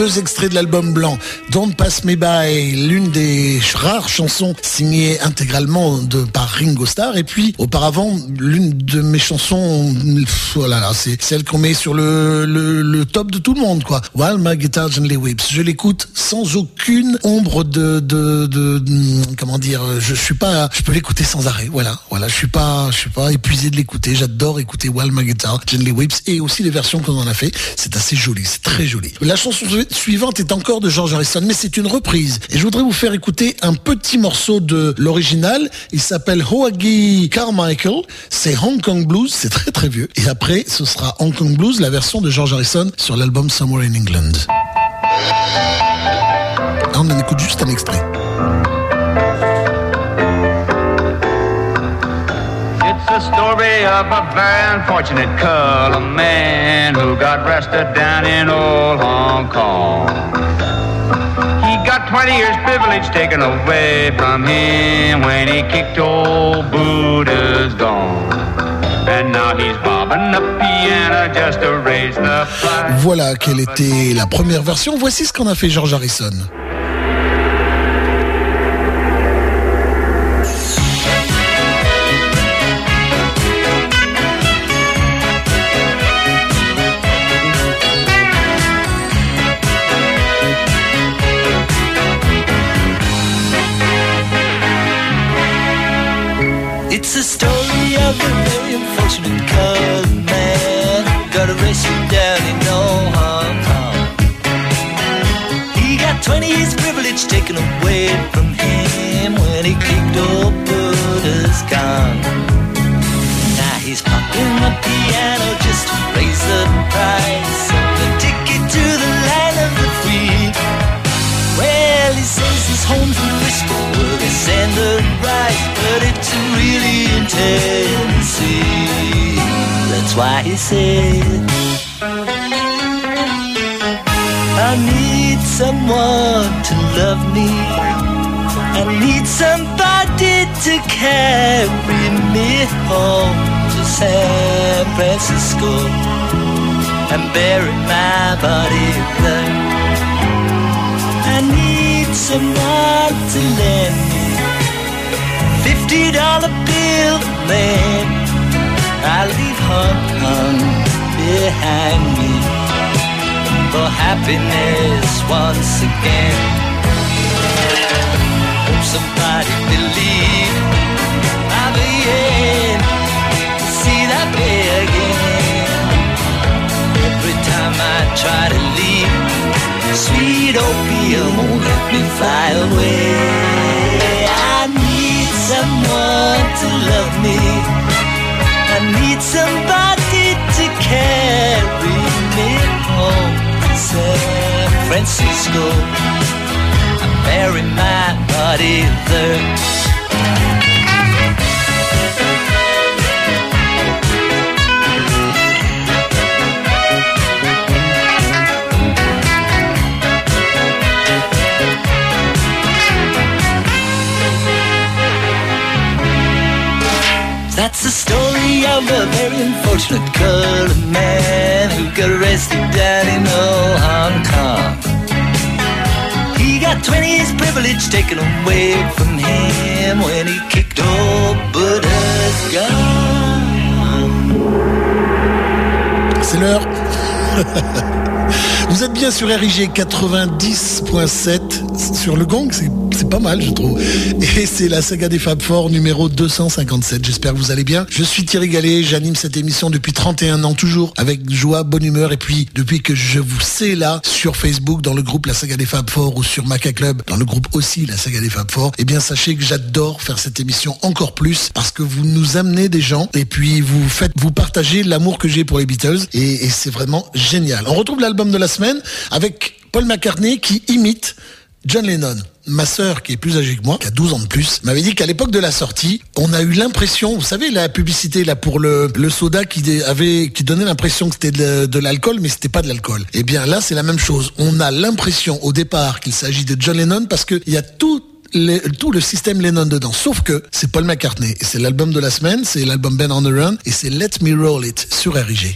Deux extraits de l'album blanc, Don't Pass Me By, l'une des rares chansons signées intégralement de, par Ringo Starr, et puis auparavant l'une de mes chansons, pff, oh c'est celle qu'on met sur le, le, top de tout le monde, quoi. While My Guitar Gently Whips. Je l'écoute sans aucune ombre de, de, de, de- comment dire, je suis pas, je peux l'écouter sans arrêt. Voilà, voilà, je suis pas, je suis pas épuisé de l'écouter. J'adore écouter While My Guitar Gently Whips et aussi les versions qu'on en a fait. C'est assez joli, c'est très joli. La chanson suivante est encore de George Harrison, mais c'est une reprise. Et je voudrais vous faire écouter un petit morceau de l'original. Il s'appelle Hoagie Carmichael. C'est Hong Kong Blues, c'est très très vieux. Et après, ce sera Hong Kong Blues, la version de George Harrison sur l'album Somewhere in England. On en écoute juste un extrait. A story of a very unfortunate color man who got arrested down in old Hong Kong. He got 20 years privilege taken away from him when he kicked old Buddha's gone. And now he's bobbing the the price. Voilà quelle était la première version. Voici ce qu'en a fait George Harrison. Story of a very unfortunate colored man who got arrested down in old Hong Kong. He got 20 years privilege taken away from him when he kicked old Buddha's gun. Now he's popping the piano just to raise the price of the ticket to the land of the free. Well, he says he's home from Frisco but it's really in Tennessee. That's why he said, I need someone to love me. I need somebody to carry me home to San Francisco and bury my body there. I need someone to lend me fifty dollar bill, man. I leave Hong Kong behind me for happiness once again. Hope somebody believe I'll be in to see that day again. Every time I try to leave. Sweet opium won't let me fly away. Someone to love me. I need somebody to carry me home San Francisco. I bury my body there. That's the story of a very unfortunate colored man who got arrested down in old Hong Kong. He got 20 years privilege taken away from him when he kicked old Buddha's gun. C'est l'heure. [LAUGHS] Vous êtes bien sur RIG 90.7 sur le gong, c'est pas mal je trouve. Et c'est la saga des Fab Four numéro 257. J'espère que vous allez bien. Je suis Thierry Gallet, j'anime cette émission depuis 31 ans toujours avec joie, bonne humeur et puis depuis que je vous sais là sur Facebook dans le groupe La Saga des Fab Four ou sur Maca Club dans le groupe aussi La Saga des Fab Four, eh bien sachez que j'adore faire cette émission encore plus parce que vous nous amenez des gens et puis vous faites vous partagez l'amour que j'ai pour les Beatles et c'est vraiment génial. On retrouve l'album de la semaine avec Paul McCartney qui imite John Lennon. Ma sœur, qui est plus âgée que moi, qui a 12 ans de plus, m'avait dit qu'à l'époque de la sortie, on a eu l'impression, vous savez, la publicité là pour le, soda qui donnait l'impression que c'était de, l'alcool, mais c'était pas de l'alcool. Eh bien là, c'est la même chose. On a l'impression au départ qu'il s'agit de John Lennon parce qu'il y a tout tout le système Lennon dedans. Sauf que c'est Paul McCartney. Et c'est l'album de la semaine, c'est l'album Ben on the Run, et c'est Let Me Roll It sur RIG.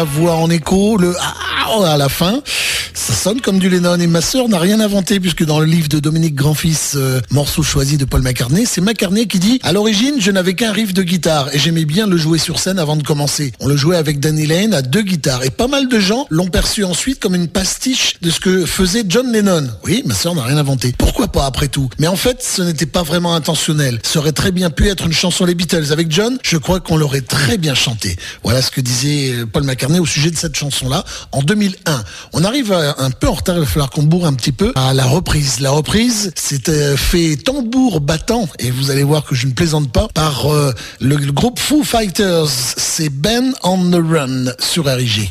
La voix en écho, le ah à la fin. Comme du Lennon et ma sœur n'a rien inventé puisque dans le livre de Dominique Grandfils, euh, morceau choisi de Paul McCartney, c'est McCartney qui dit à l'origine je n'avais qu'un riff de guitare et j'aimais bien le jouer sur scène avant de commencer. On le jouait avec Danny Lane à deux guitares et pas mal de gens l'ont perçu ensuite comme une pastiche de ce que faisait John Lennon. Oui, ma sœur n'a rien inventé. Pourquoi pas après tout? Mais en fait, ce n'était pas vraiment intentionnel. Ça aurait très bien pu être une chanson les Beatles avec John. Je crois qu'on l'aurait très bien chanté. Voilà ce que disait euh, Paul McCartney au sujet de cette chanson-là en 2001. On arrive à- un peu en retard, il va falloir un petit peu à la reprise. La reprise, c'était fait tambour battant, et vous allez voir que je ne plaisante pas, par euh, le, le groupe Foo Fighters. C'est Ben on the Run sur RIG.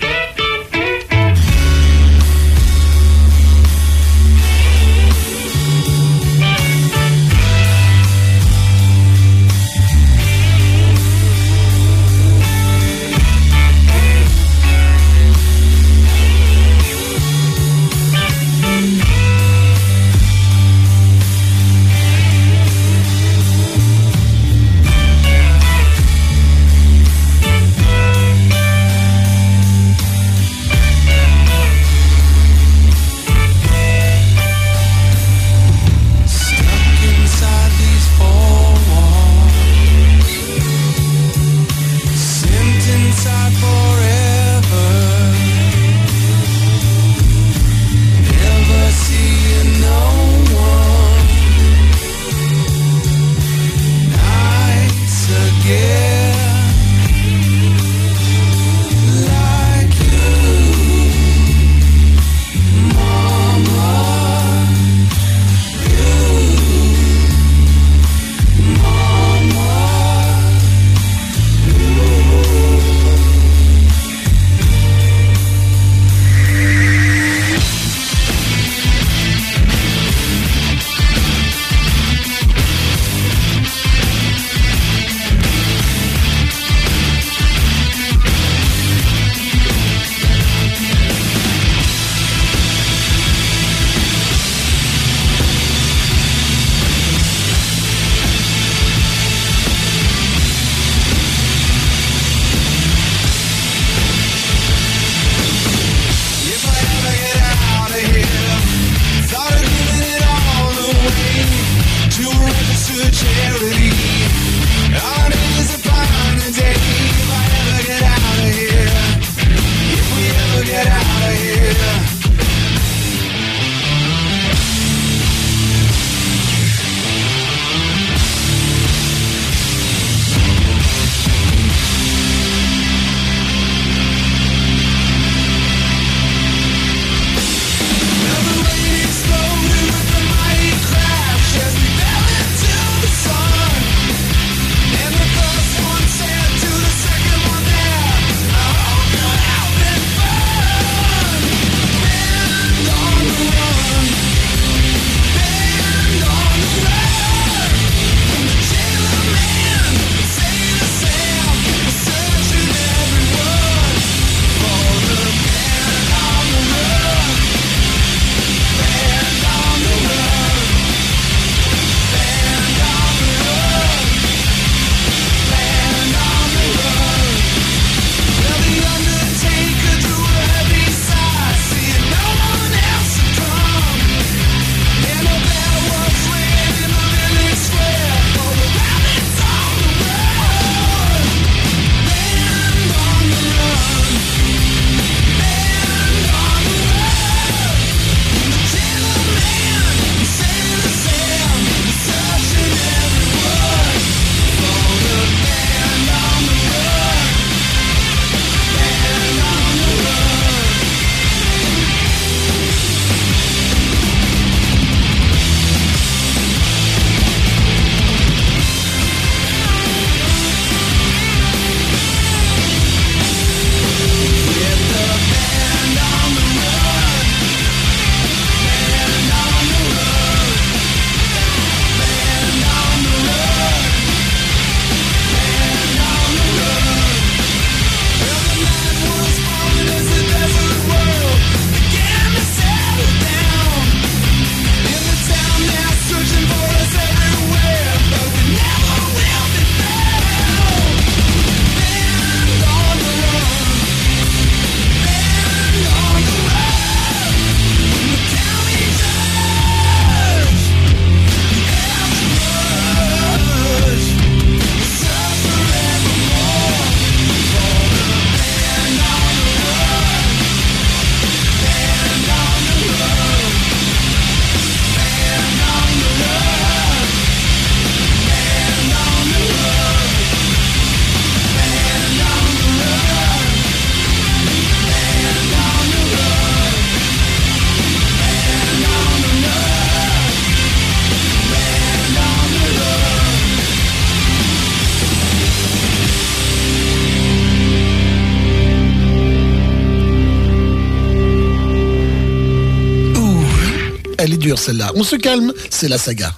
Celle-là. On se calme, c'est la saga.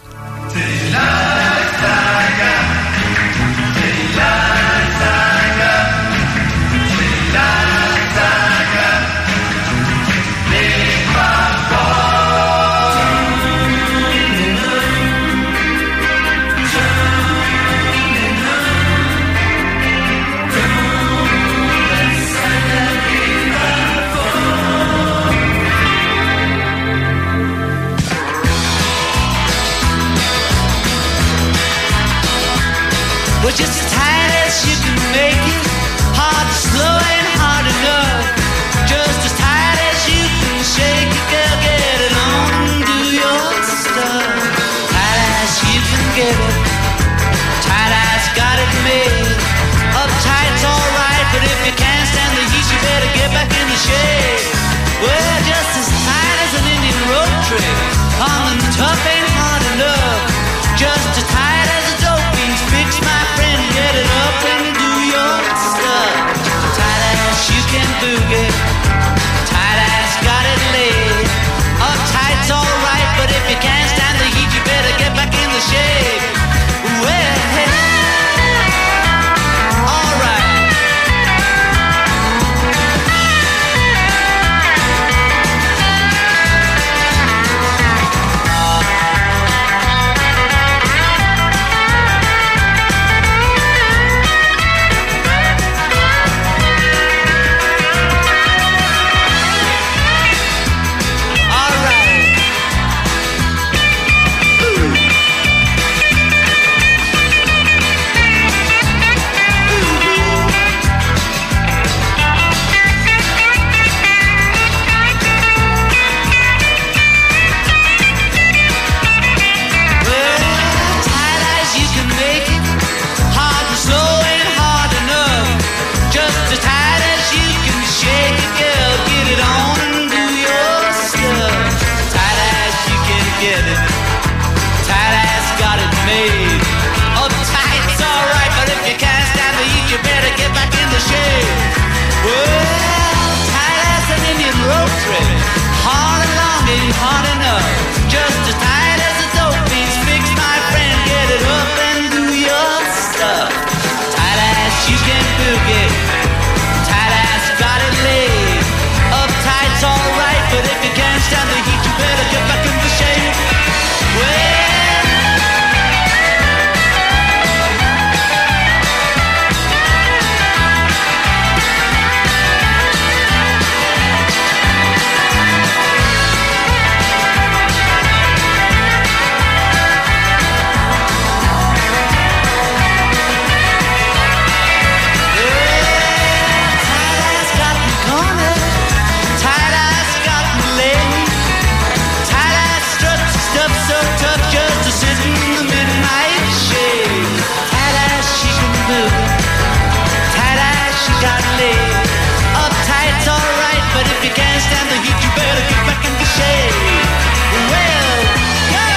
can't forget stand the heat, you better get back in the shade. Well, go!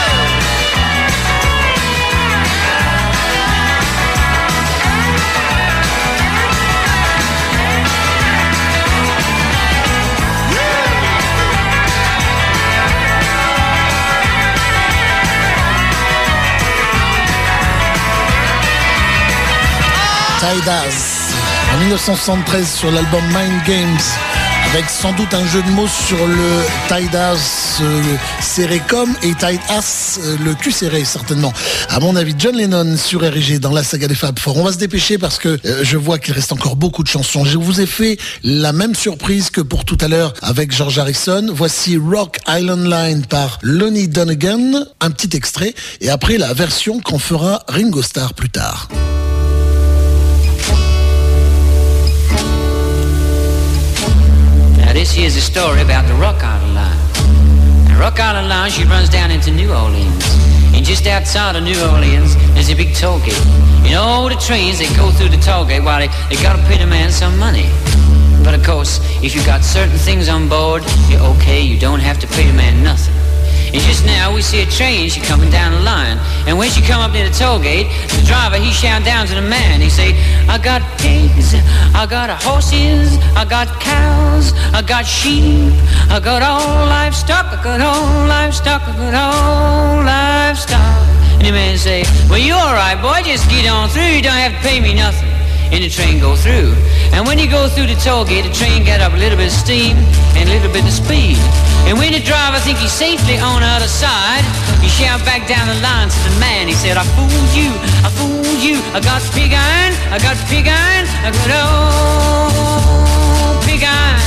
Tide As, en 1973 sur l'album Mind Games, avec sans doute un jeu de mots sur le Tide As euh, serré comme et Tide As euh, le cul serré certainement. À mon avis, John Lennon sur RG dans la saga des Fab Four. On va se dépêcher parce que euh, je vois qu'il reste encore beaucoup de chansons. Je vous ai fait la même surprise que pour tout à l'heure avec George Harrison. Voici Rock Island Line par Lonnie Donegan, un petit extrait, et après la version qu'en fera Ringo Starr plus tard. This here's a story about the Rock Island Line. The Rock Island Line, she runs down into New Orleans. And just outside of New Orleans, there's a big toll gate. You know, the trains, they go through the toll gate while they, they gotta pay the man some money. But of course, if you got certain things on board, you're okay, you don't have to pay the man nothing. And just now we see a train, she coming down the line. And when she come up near the toll gate, the driver, he shout down to the man. He say, I got pigs, I got horses, I got cows, I got sheep, I got all livestock, I got all livestock, I got all livestock. And the man say, well, you all right, boy, just get on through, you don't have to pay me nothing. And the train go through. And when you go through the toll gate, the train got up a little bit of steam and a little bit of speed. And when the driver think he's safely on the other side, he shout back down the line to the man. He said, I fooled you, I fooled you. I got pig iron, I got pig iron, I got old pig iron.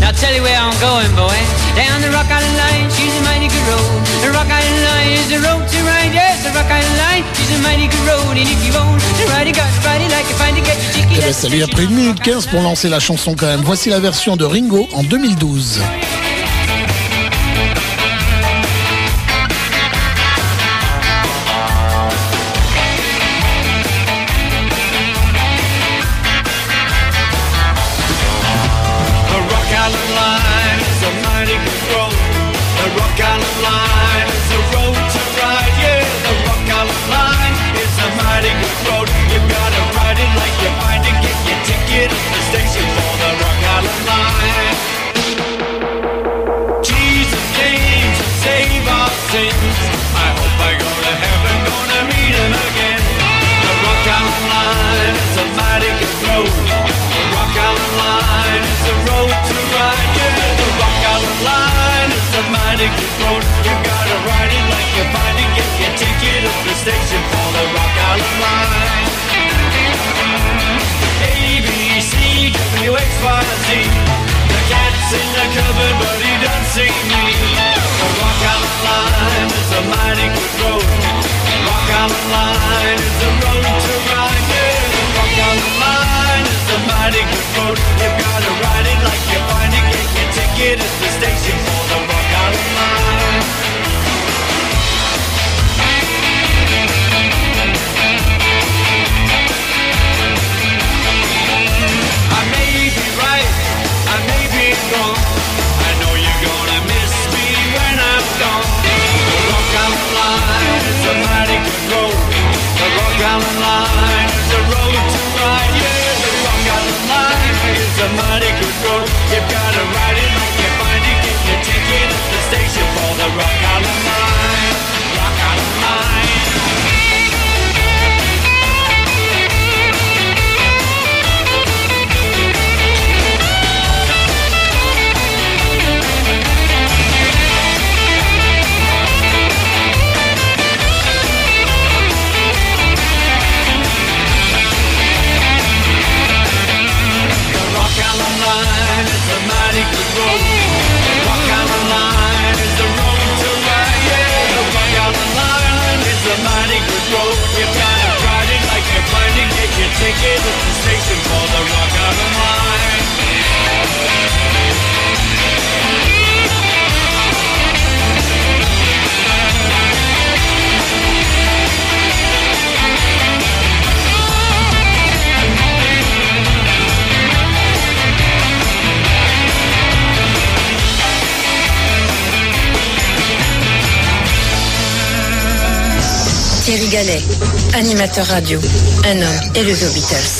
Now tell you where I'm going, boy. Down the Rock Island Line, she's a mighty good road. The Rock Island Line is the road to ride, yes, the Rock Island Line, she's a mighty good road. And if you want to ride it, got to ride it like you find it, get your ticket. Eh ben, ça lui a pris 1 minute 15 pour lancer la chanson quand même. Voici la version de Ringo en 2012. Road. The Line is a road to ride. The Rock Line is a mighty good road. You gotta ride it like you find it. Your ticket the station Rock Line is a road to ride. Yeah, the Rock Island Line is a mighty good road. Animateur radio, un homme et le The Beatles.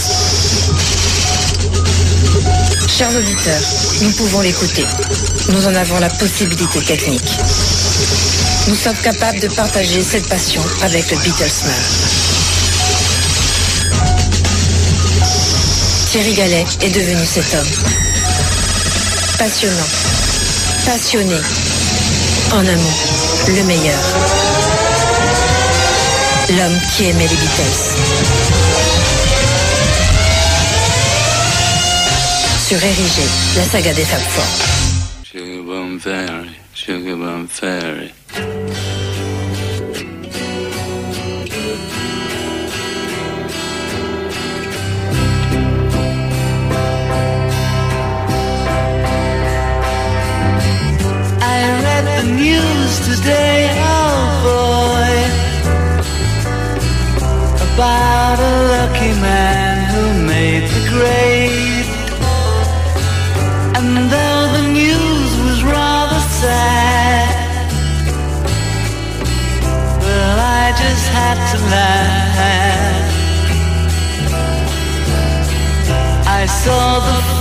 Chers auditeurs, nous pouvons l'écouter. Nous en avons la possibilité technique. Nous sommes capables de partager cette passion avec le Beatlesman. Thierry Gallet est devenu cet homme. Passionnant, passionné, en un mot, le meilleur. L'homme qui aimait les Beatles. Sur Érigé, la saga des Fab Four. Sugar Bum Fairy, Sugar Bum Fairy.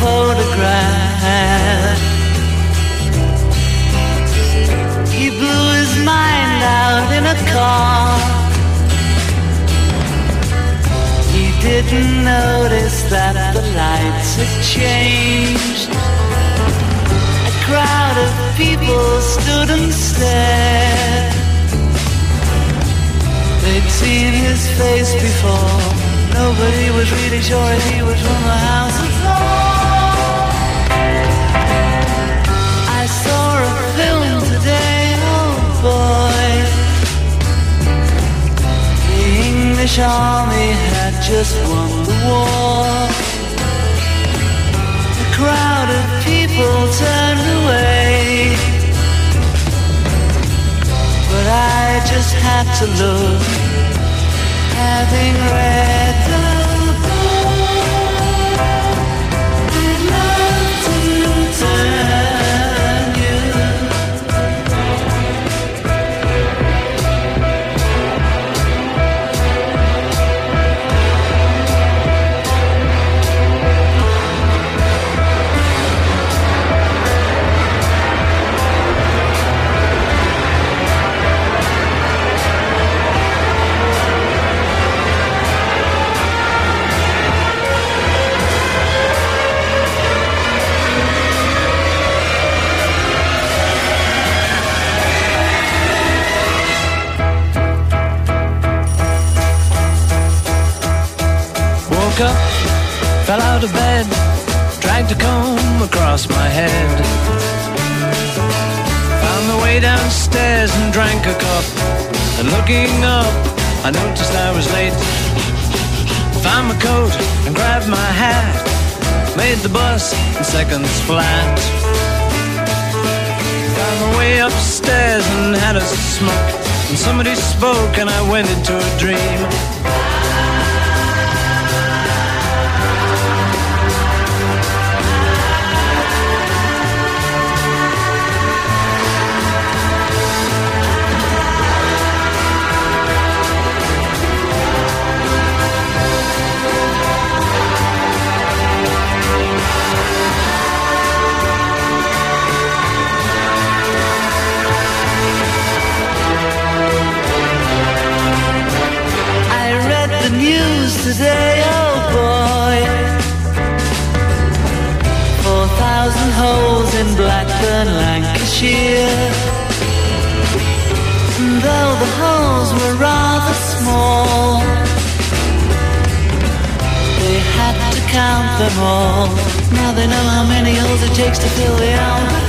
Photograph. He blew his mind out in a car. He didn't notice that the lights had changed. A crowd of people stood and stared. They'd seen his face before. Nobody was really sure he was from the house Army had just won the war. A crowd of people turned away. But I just had to look, having read fell out of bed, dragged a comb across my head. Found my way downstairs and drank a cup. And looking up, I noticed I was late. Found my coat and grabbed my hat. Made the bus in seconds flat. Found my way upstairs and had a smoke. And somebody spoke and I went into a dream. Today, oh boy. Four thousand holes in Blackburn, Lancashire. And though the holes were rather small, they had to count them all. Now they know how many holes it takes to fill the Albert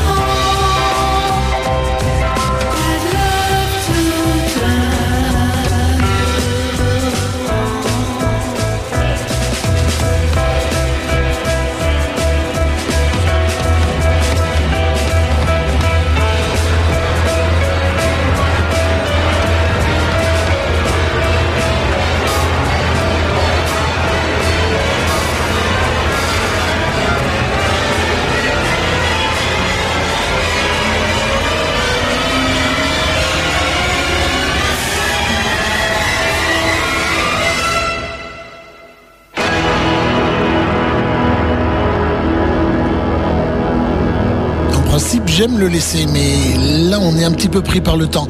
j'aime le laisser, mais là, on est un petit peu pris par le temps.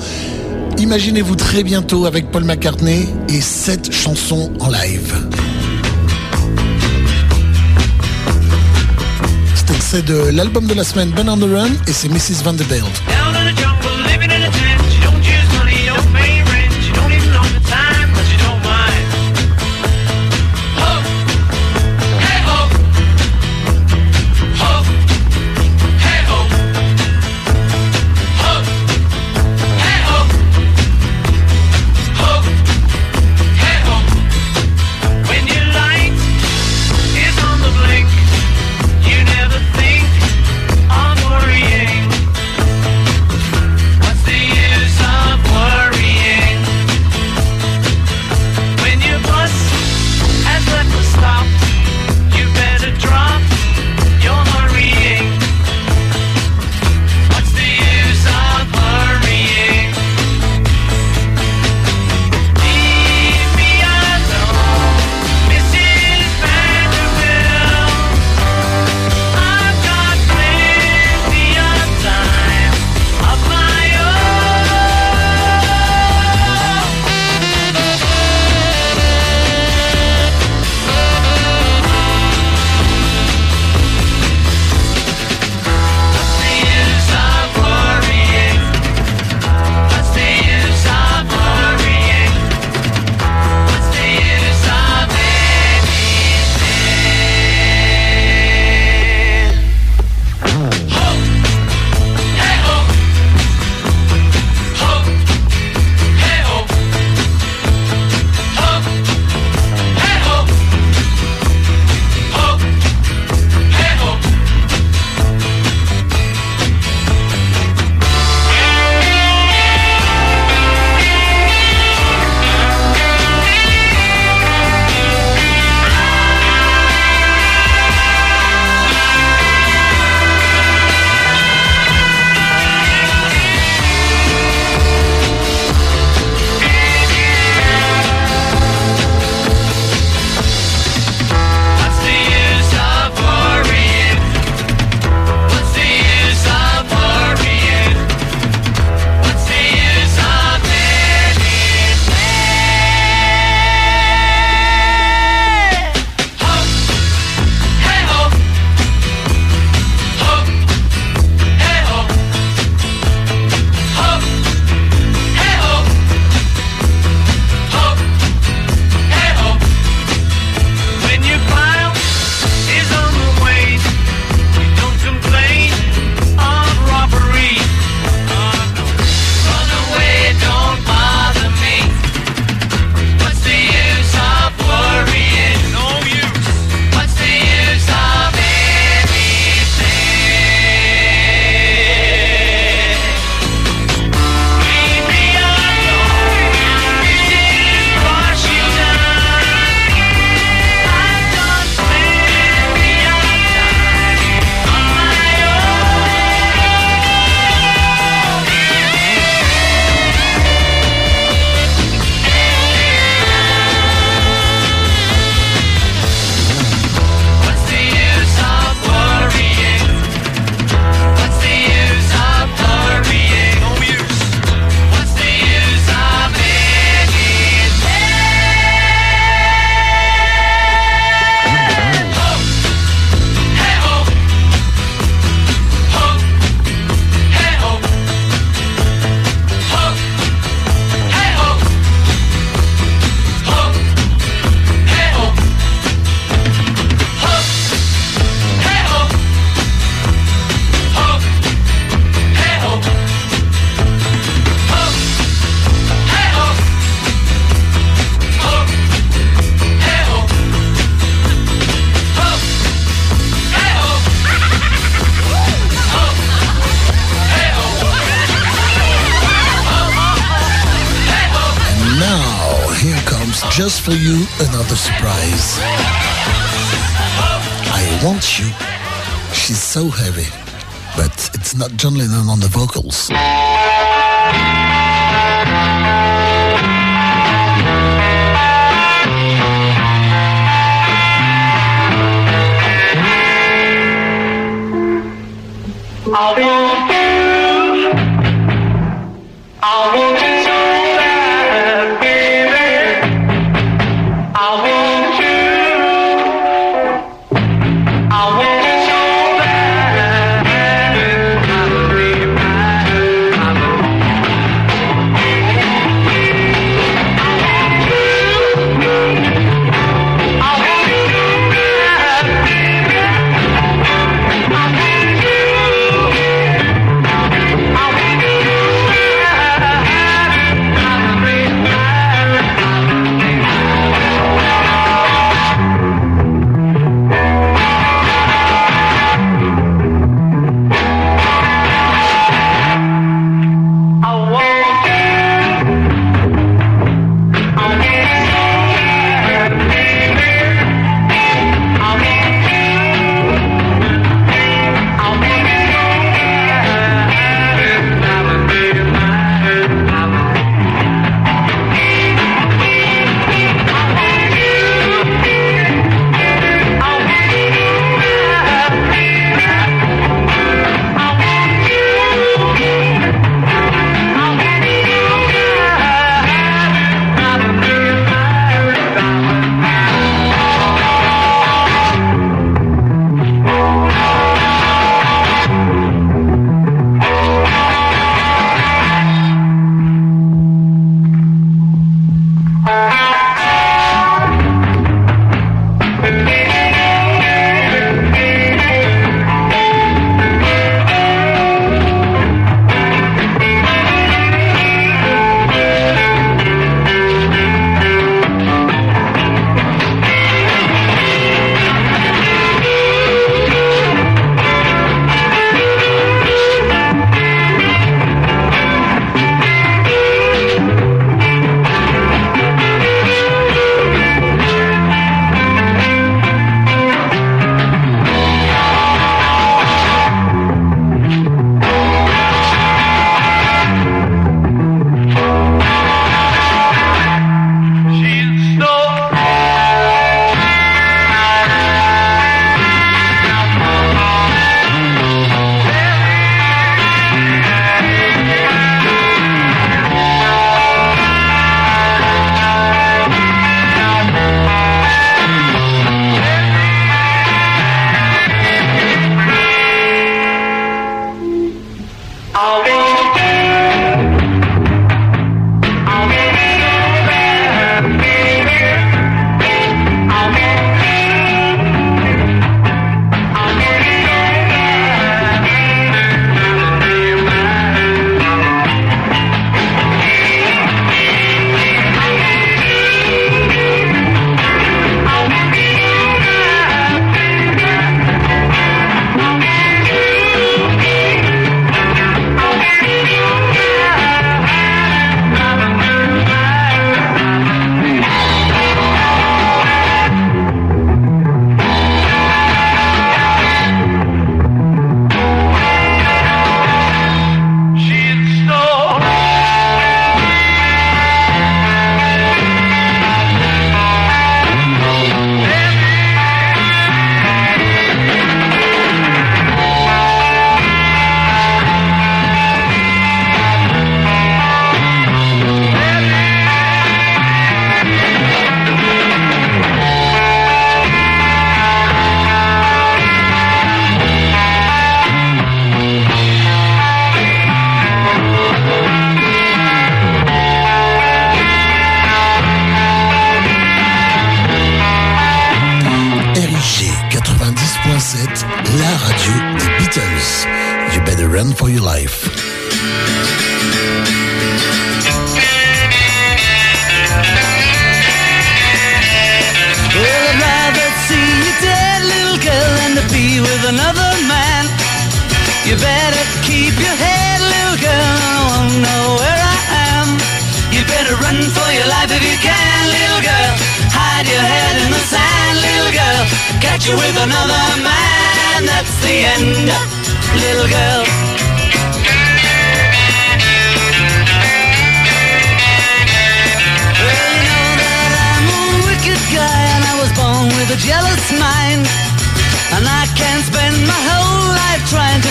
Imaginez-vous très bientôt avec Paul McCartney et cette chanson en live. C'est de l'album de la semaine Ben on the Run et c'est Mrs. Vanderbilt.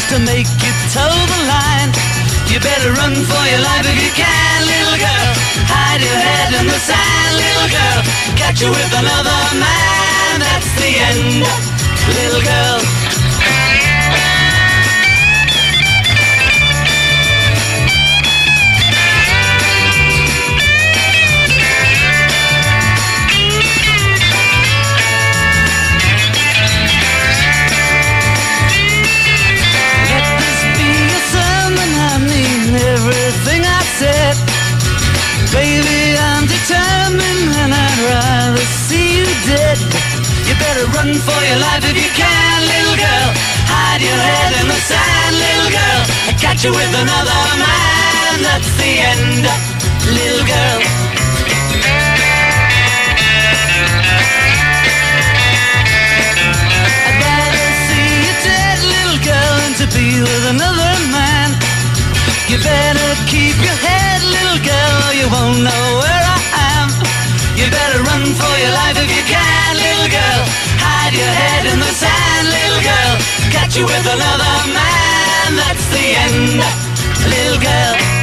To make you toe the line. You better run for your life if you can, little girl. Hide your head in the sand, little girl. Catch you with another man, that's the end, little girl. Said. Baby, I'm determined and I'd rather see you dead. You better run for your life if you can, little girl. Hide your head in the sand, little girl. I catch you with another man, that's the end, little girl. I'd rather keep your head, little girl, or you won't know where I am. You better run for your life if you can, little girl. Hide your head in the sand, little girl. Catch you with another man, that's the end, little girl.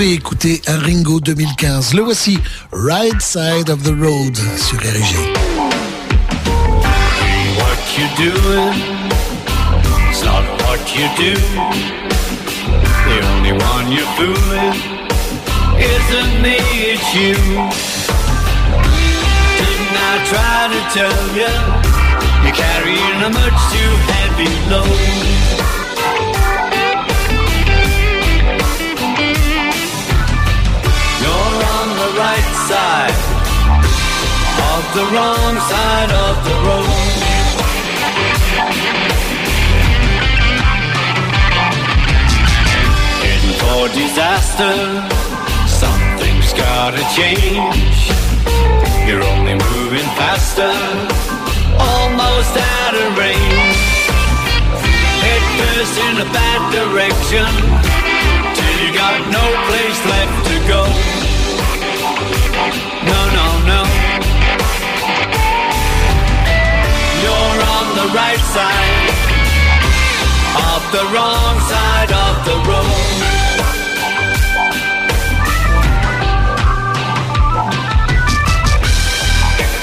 Devait écouter un Ringo 2015. Le voici, Right Side of the Road sur RG. What you doing? It's not what you do. The only one you're fooling isn't me, it's you. Didn't I try to tell you? You're carrying a much too heavy load. Right side of the wrong side of the road. Heading for disaster, something's gotta change. You're only moving faster, almost out of range. Head first in a bad direction, till you got no place left to go. No, no, no. You're on the right side of the wrong side of the road.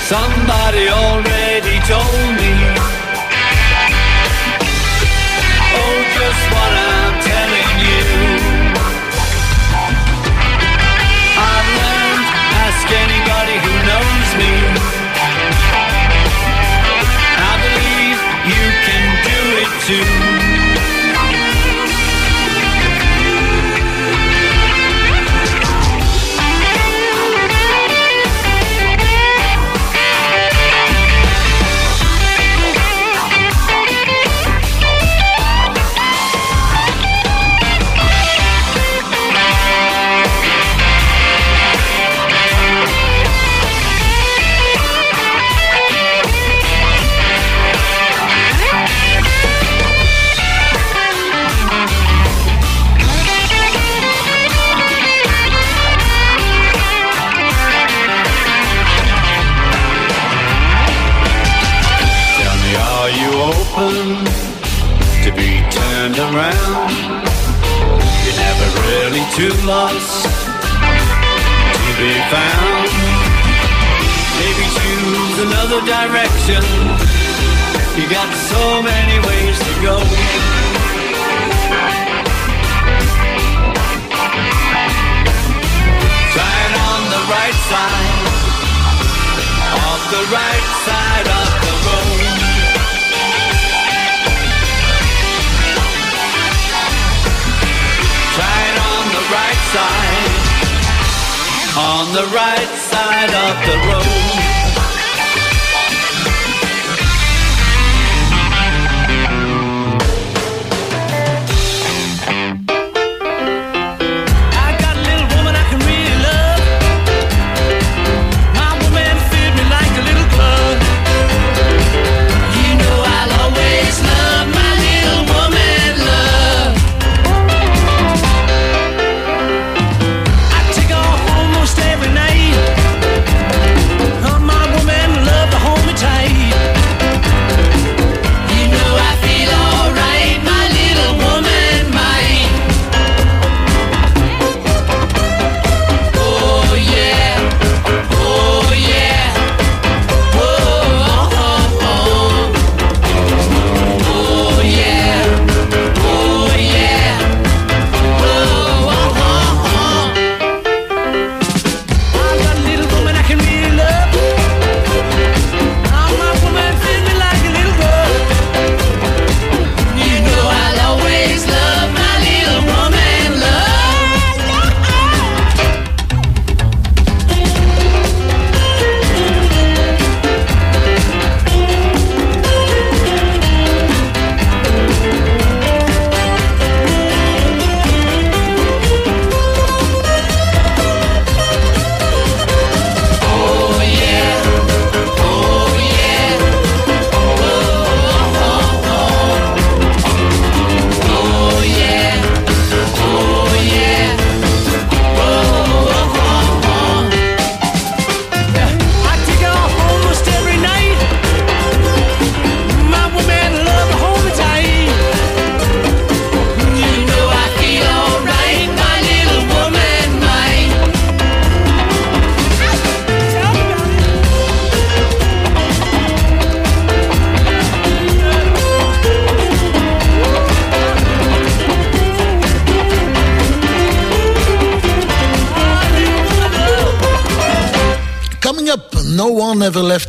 Somebody already told me. Oh, just what I'm I believe you can do it too.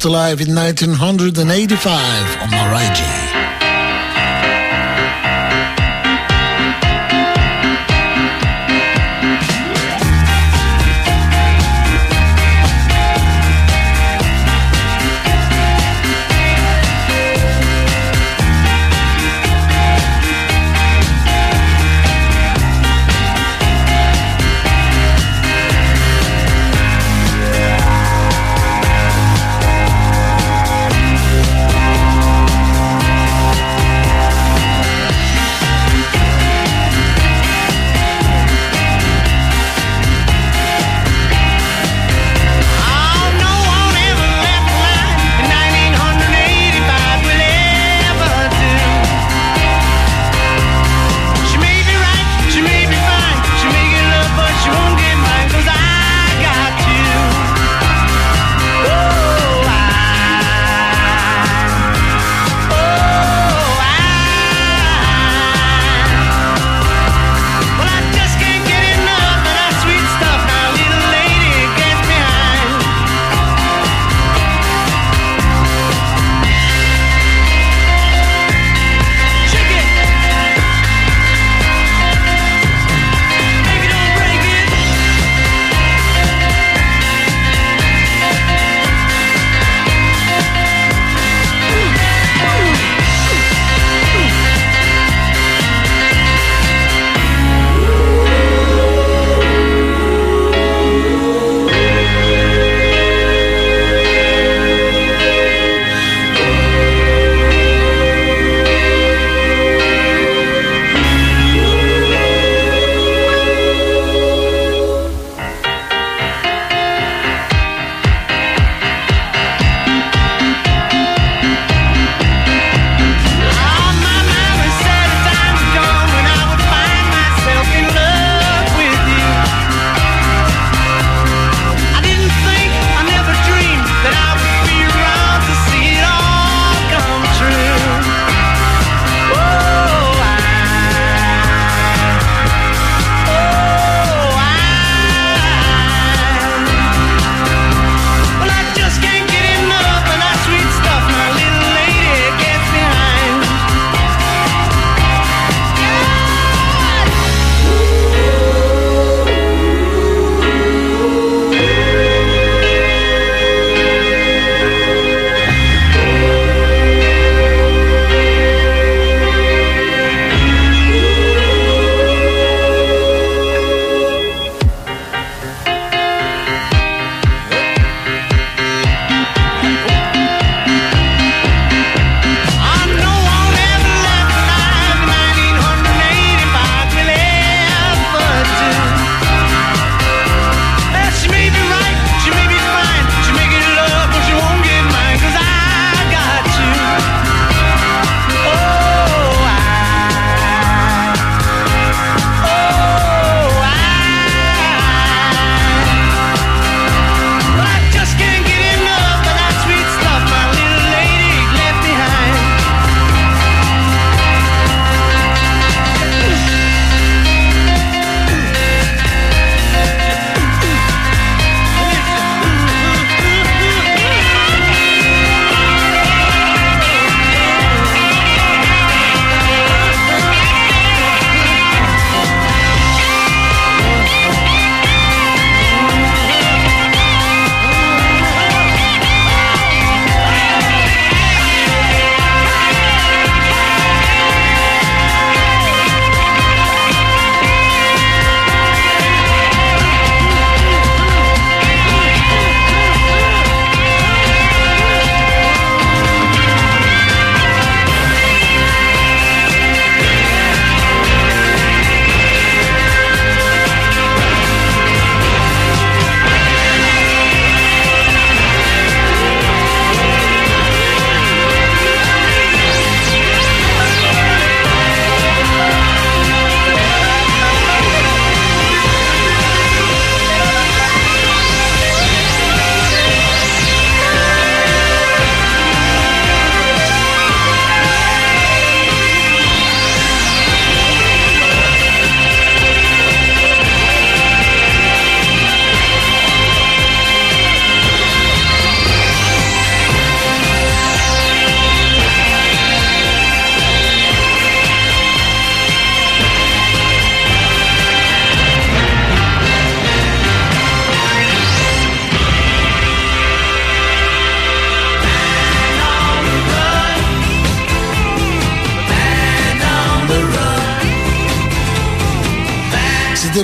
Alive in 1985 on Mariah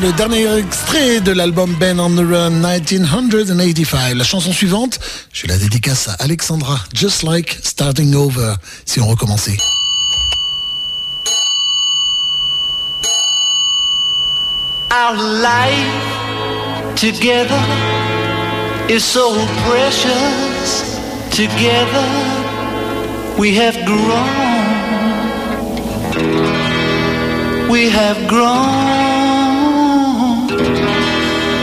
le dernier extrait de l'album Ben on the Run 1985. La chanson suivante, je la dédicace à Alexandra, Just Like Starting Over, si on recommençait. Our life together is so precious. Together we have grown. We have grown.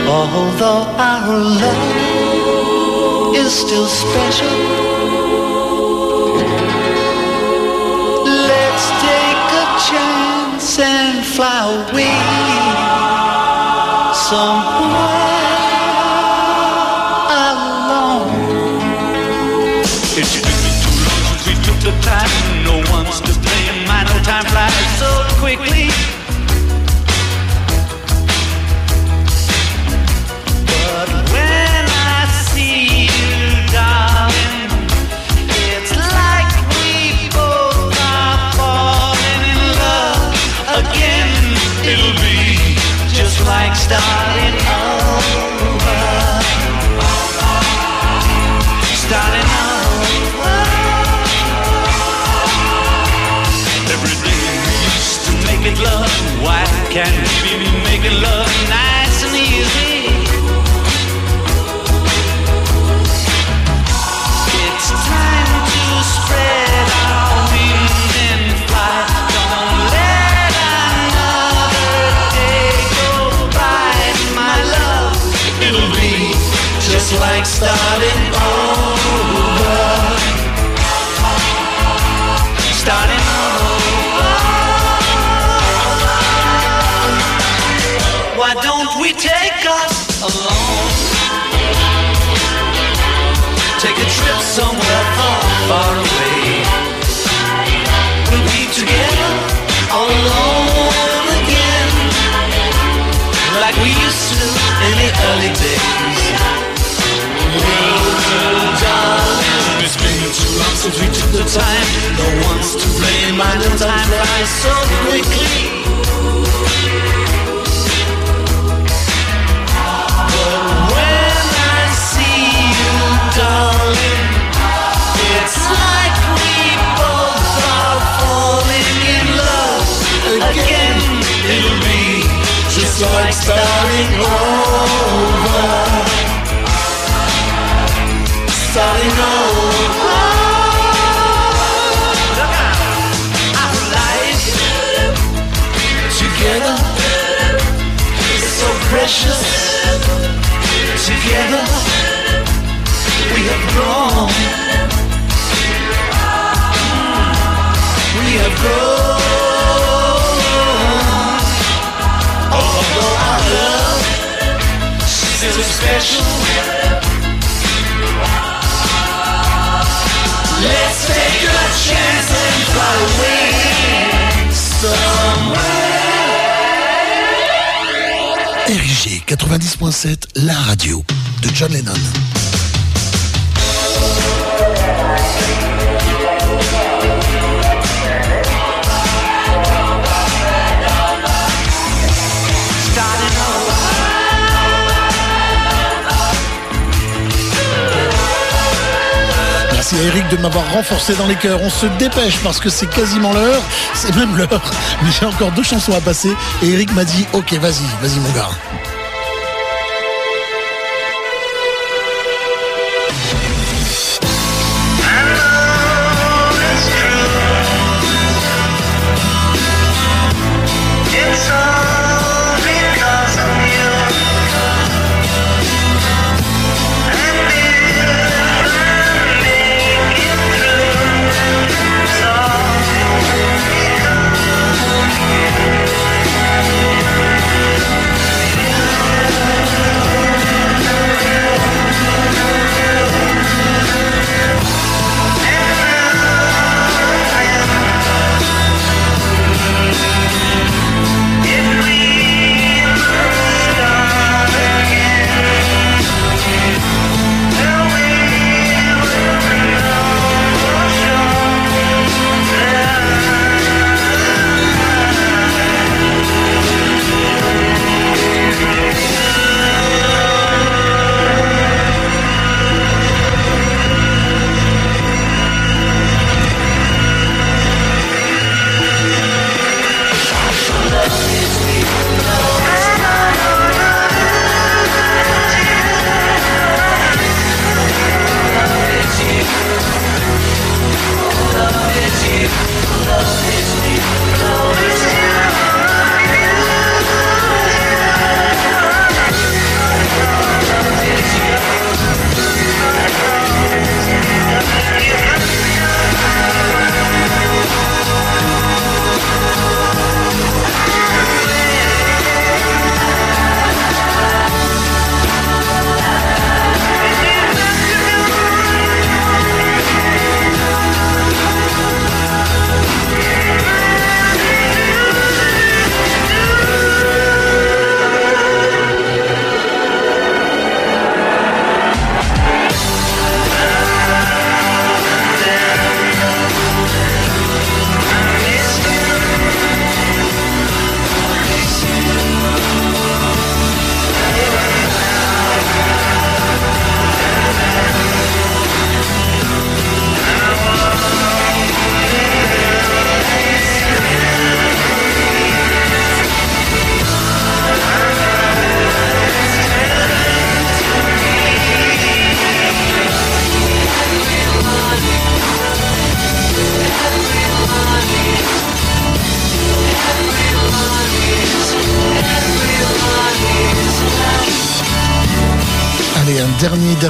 Although our love is still special. Let's take a chance and fly away somewhere All alone again, like we used to in the early days. Little darling, it's been too long since we took the time. No one's to blame. Know time flies so quickly. Just like starting over. Starting over. Look out! Our life together is so precious. Together we have grown. We have grown. RIG 90.7, la radio de John Lennon. Merci à Eric de m'avoir renforcé dans les cœurs. On se dépêche parce que c'est quasiment l'heure. C'est même l'heure. Mais j'ai encore deux chansons à passer. Et Eric m'a dit Ok, vas-y, vas-y, mon gars.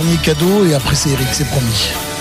Dernier, cadeau et après c'est Eric, c'est promis.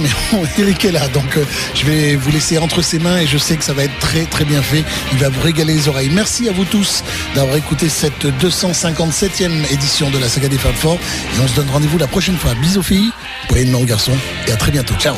Mais [LAUGHS] Eric est là, donc euh, je vais vous laisser entre ses mains et je sais que ça va être très très bien fait. Il va vous régaler les oreilles. Merci à vous tous d'avoir écouté cette 257e édition de la saga des Fab Four et on se donne rendez-vous la prochaine fois. Bisous filles, voyez de aux garçons et à très bientôt. Ciao.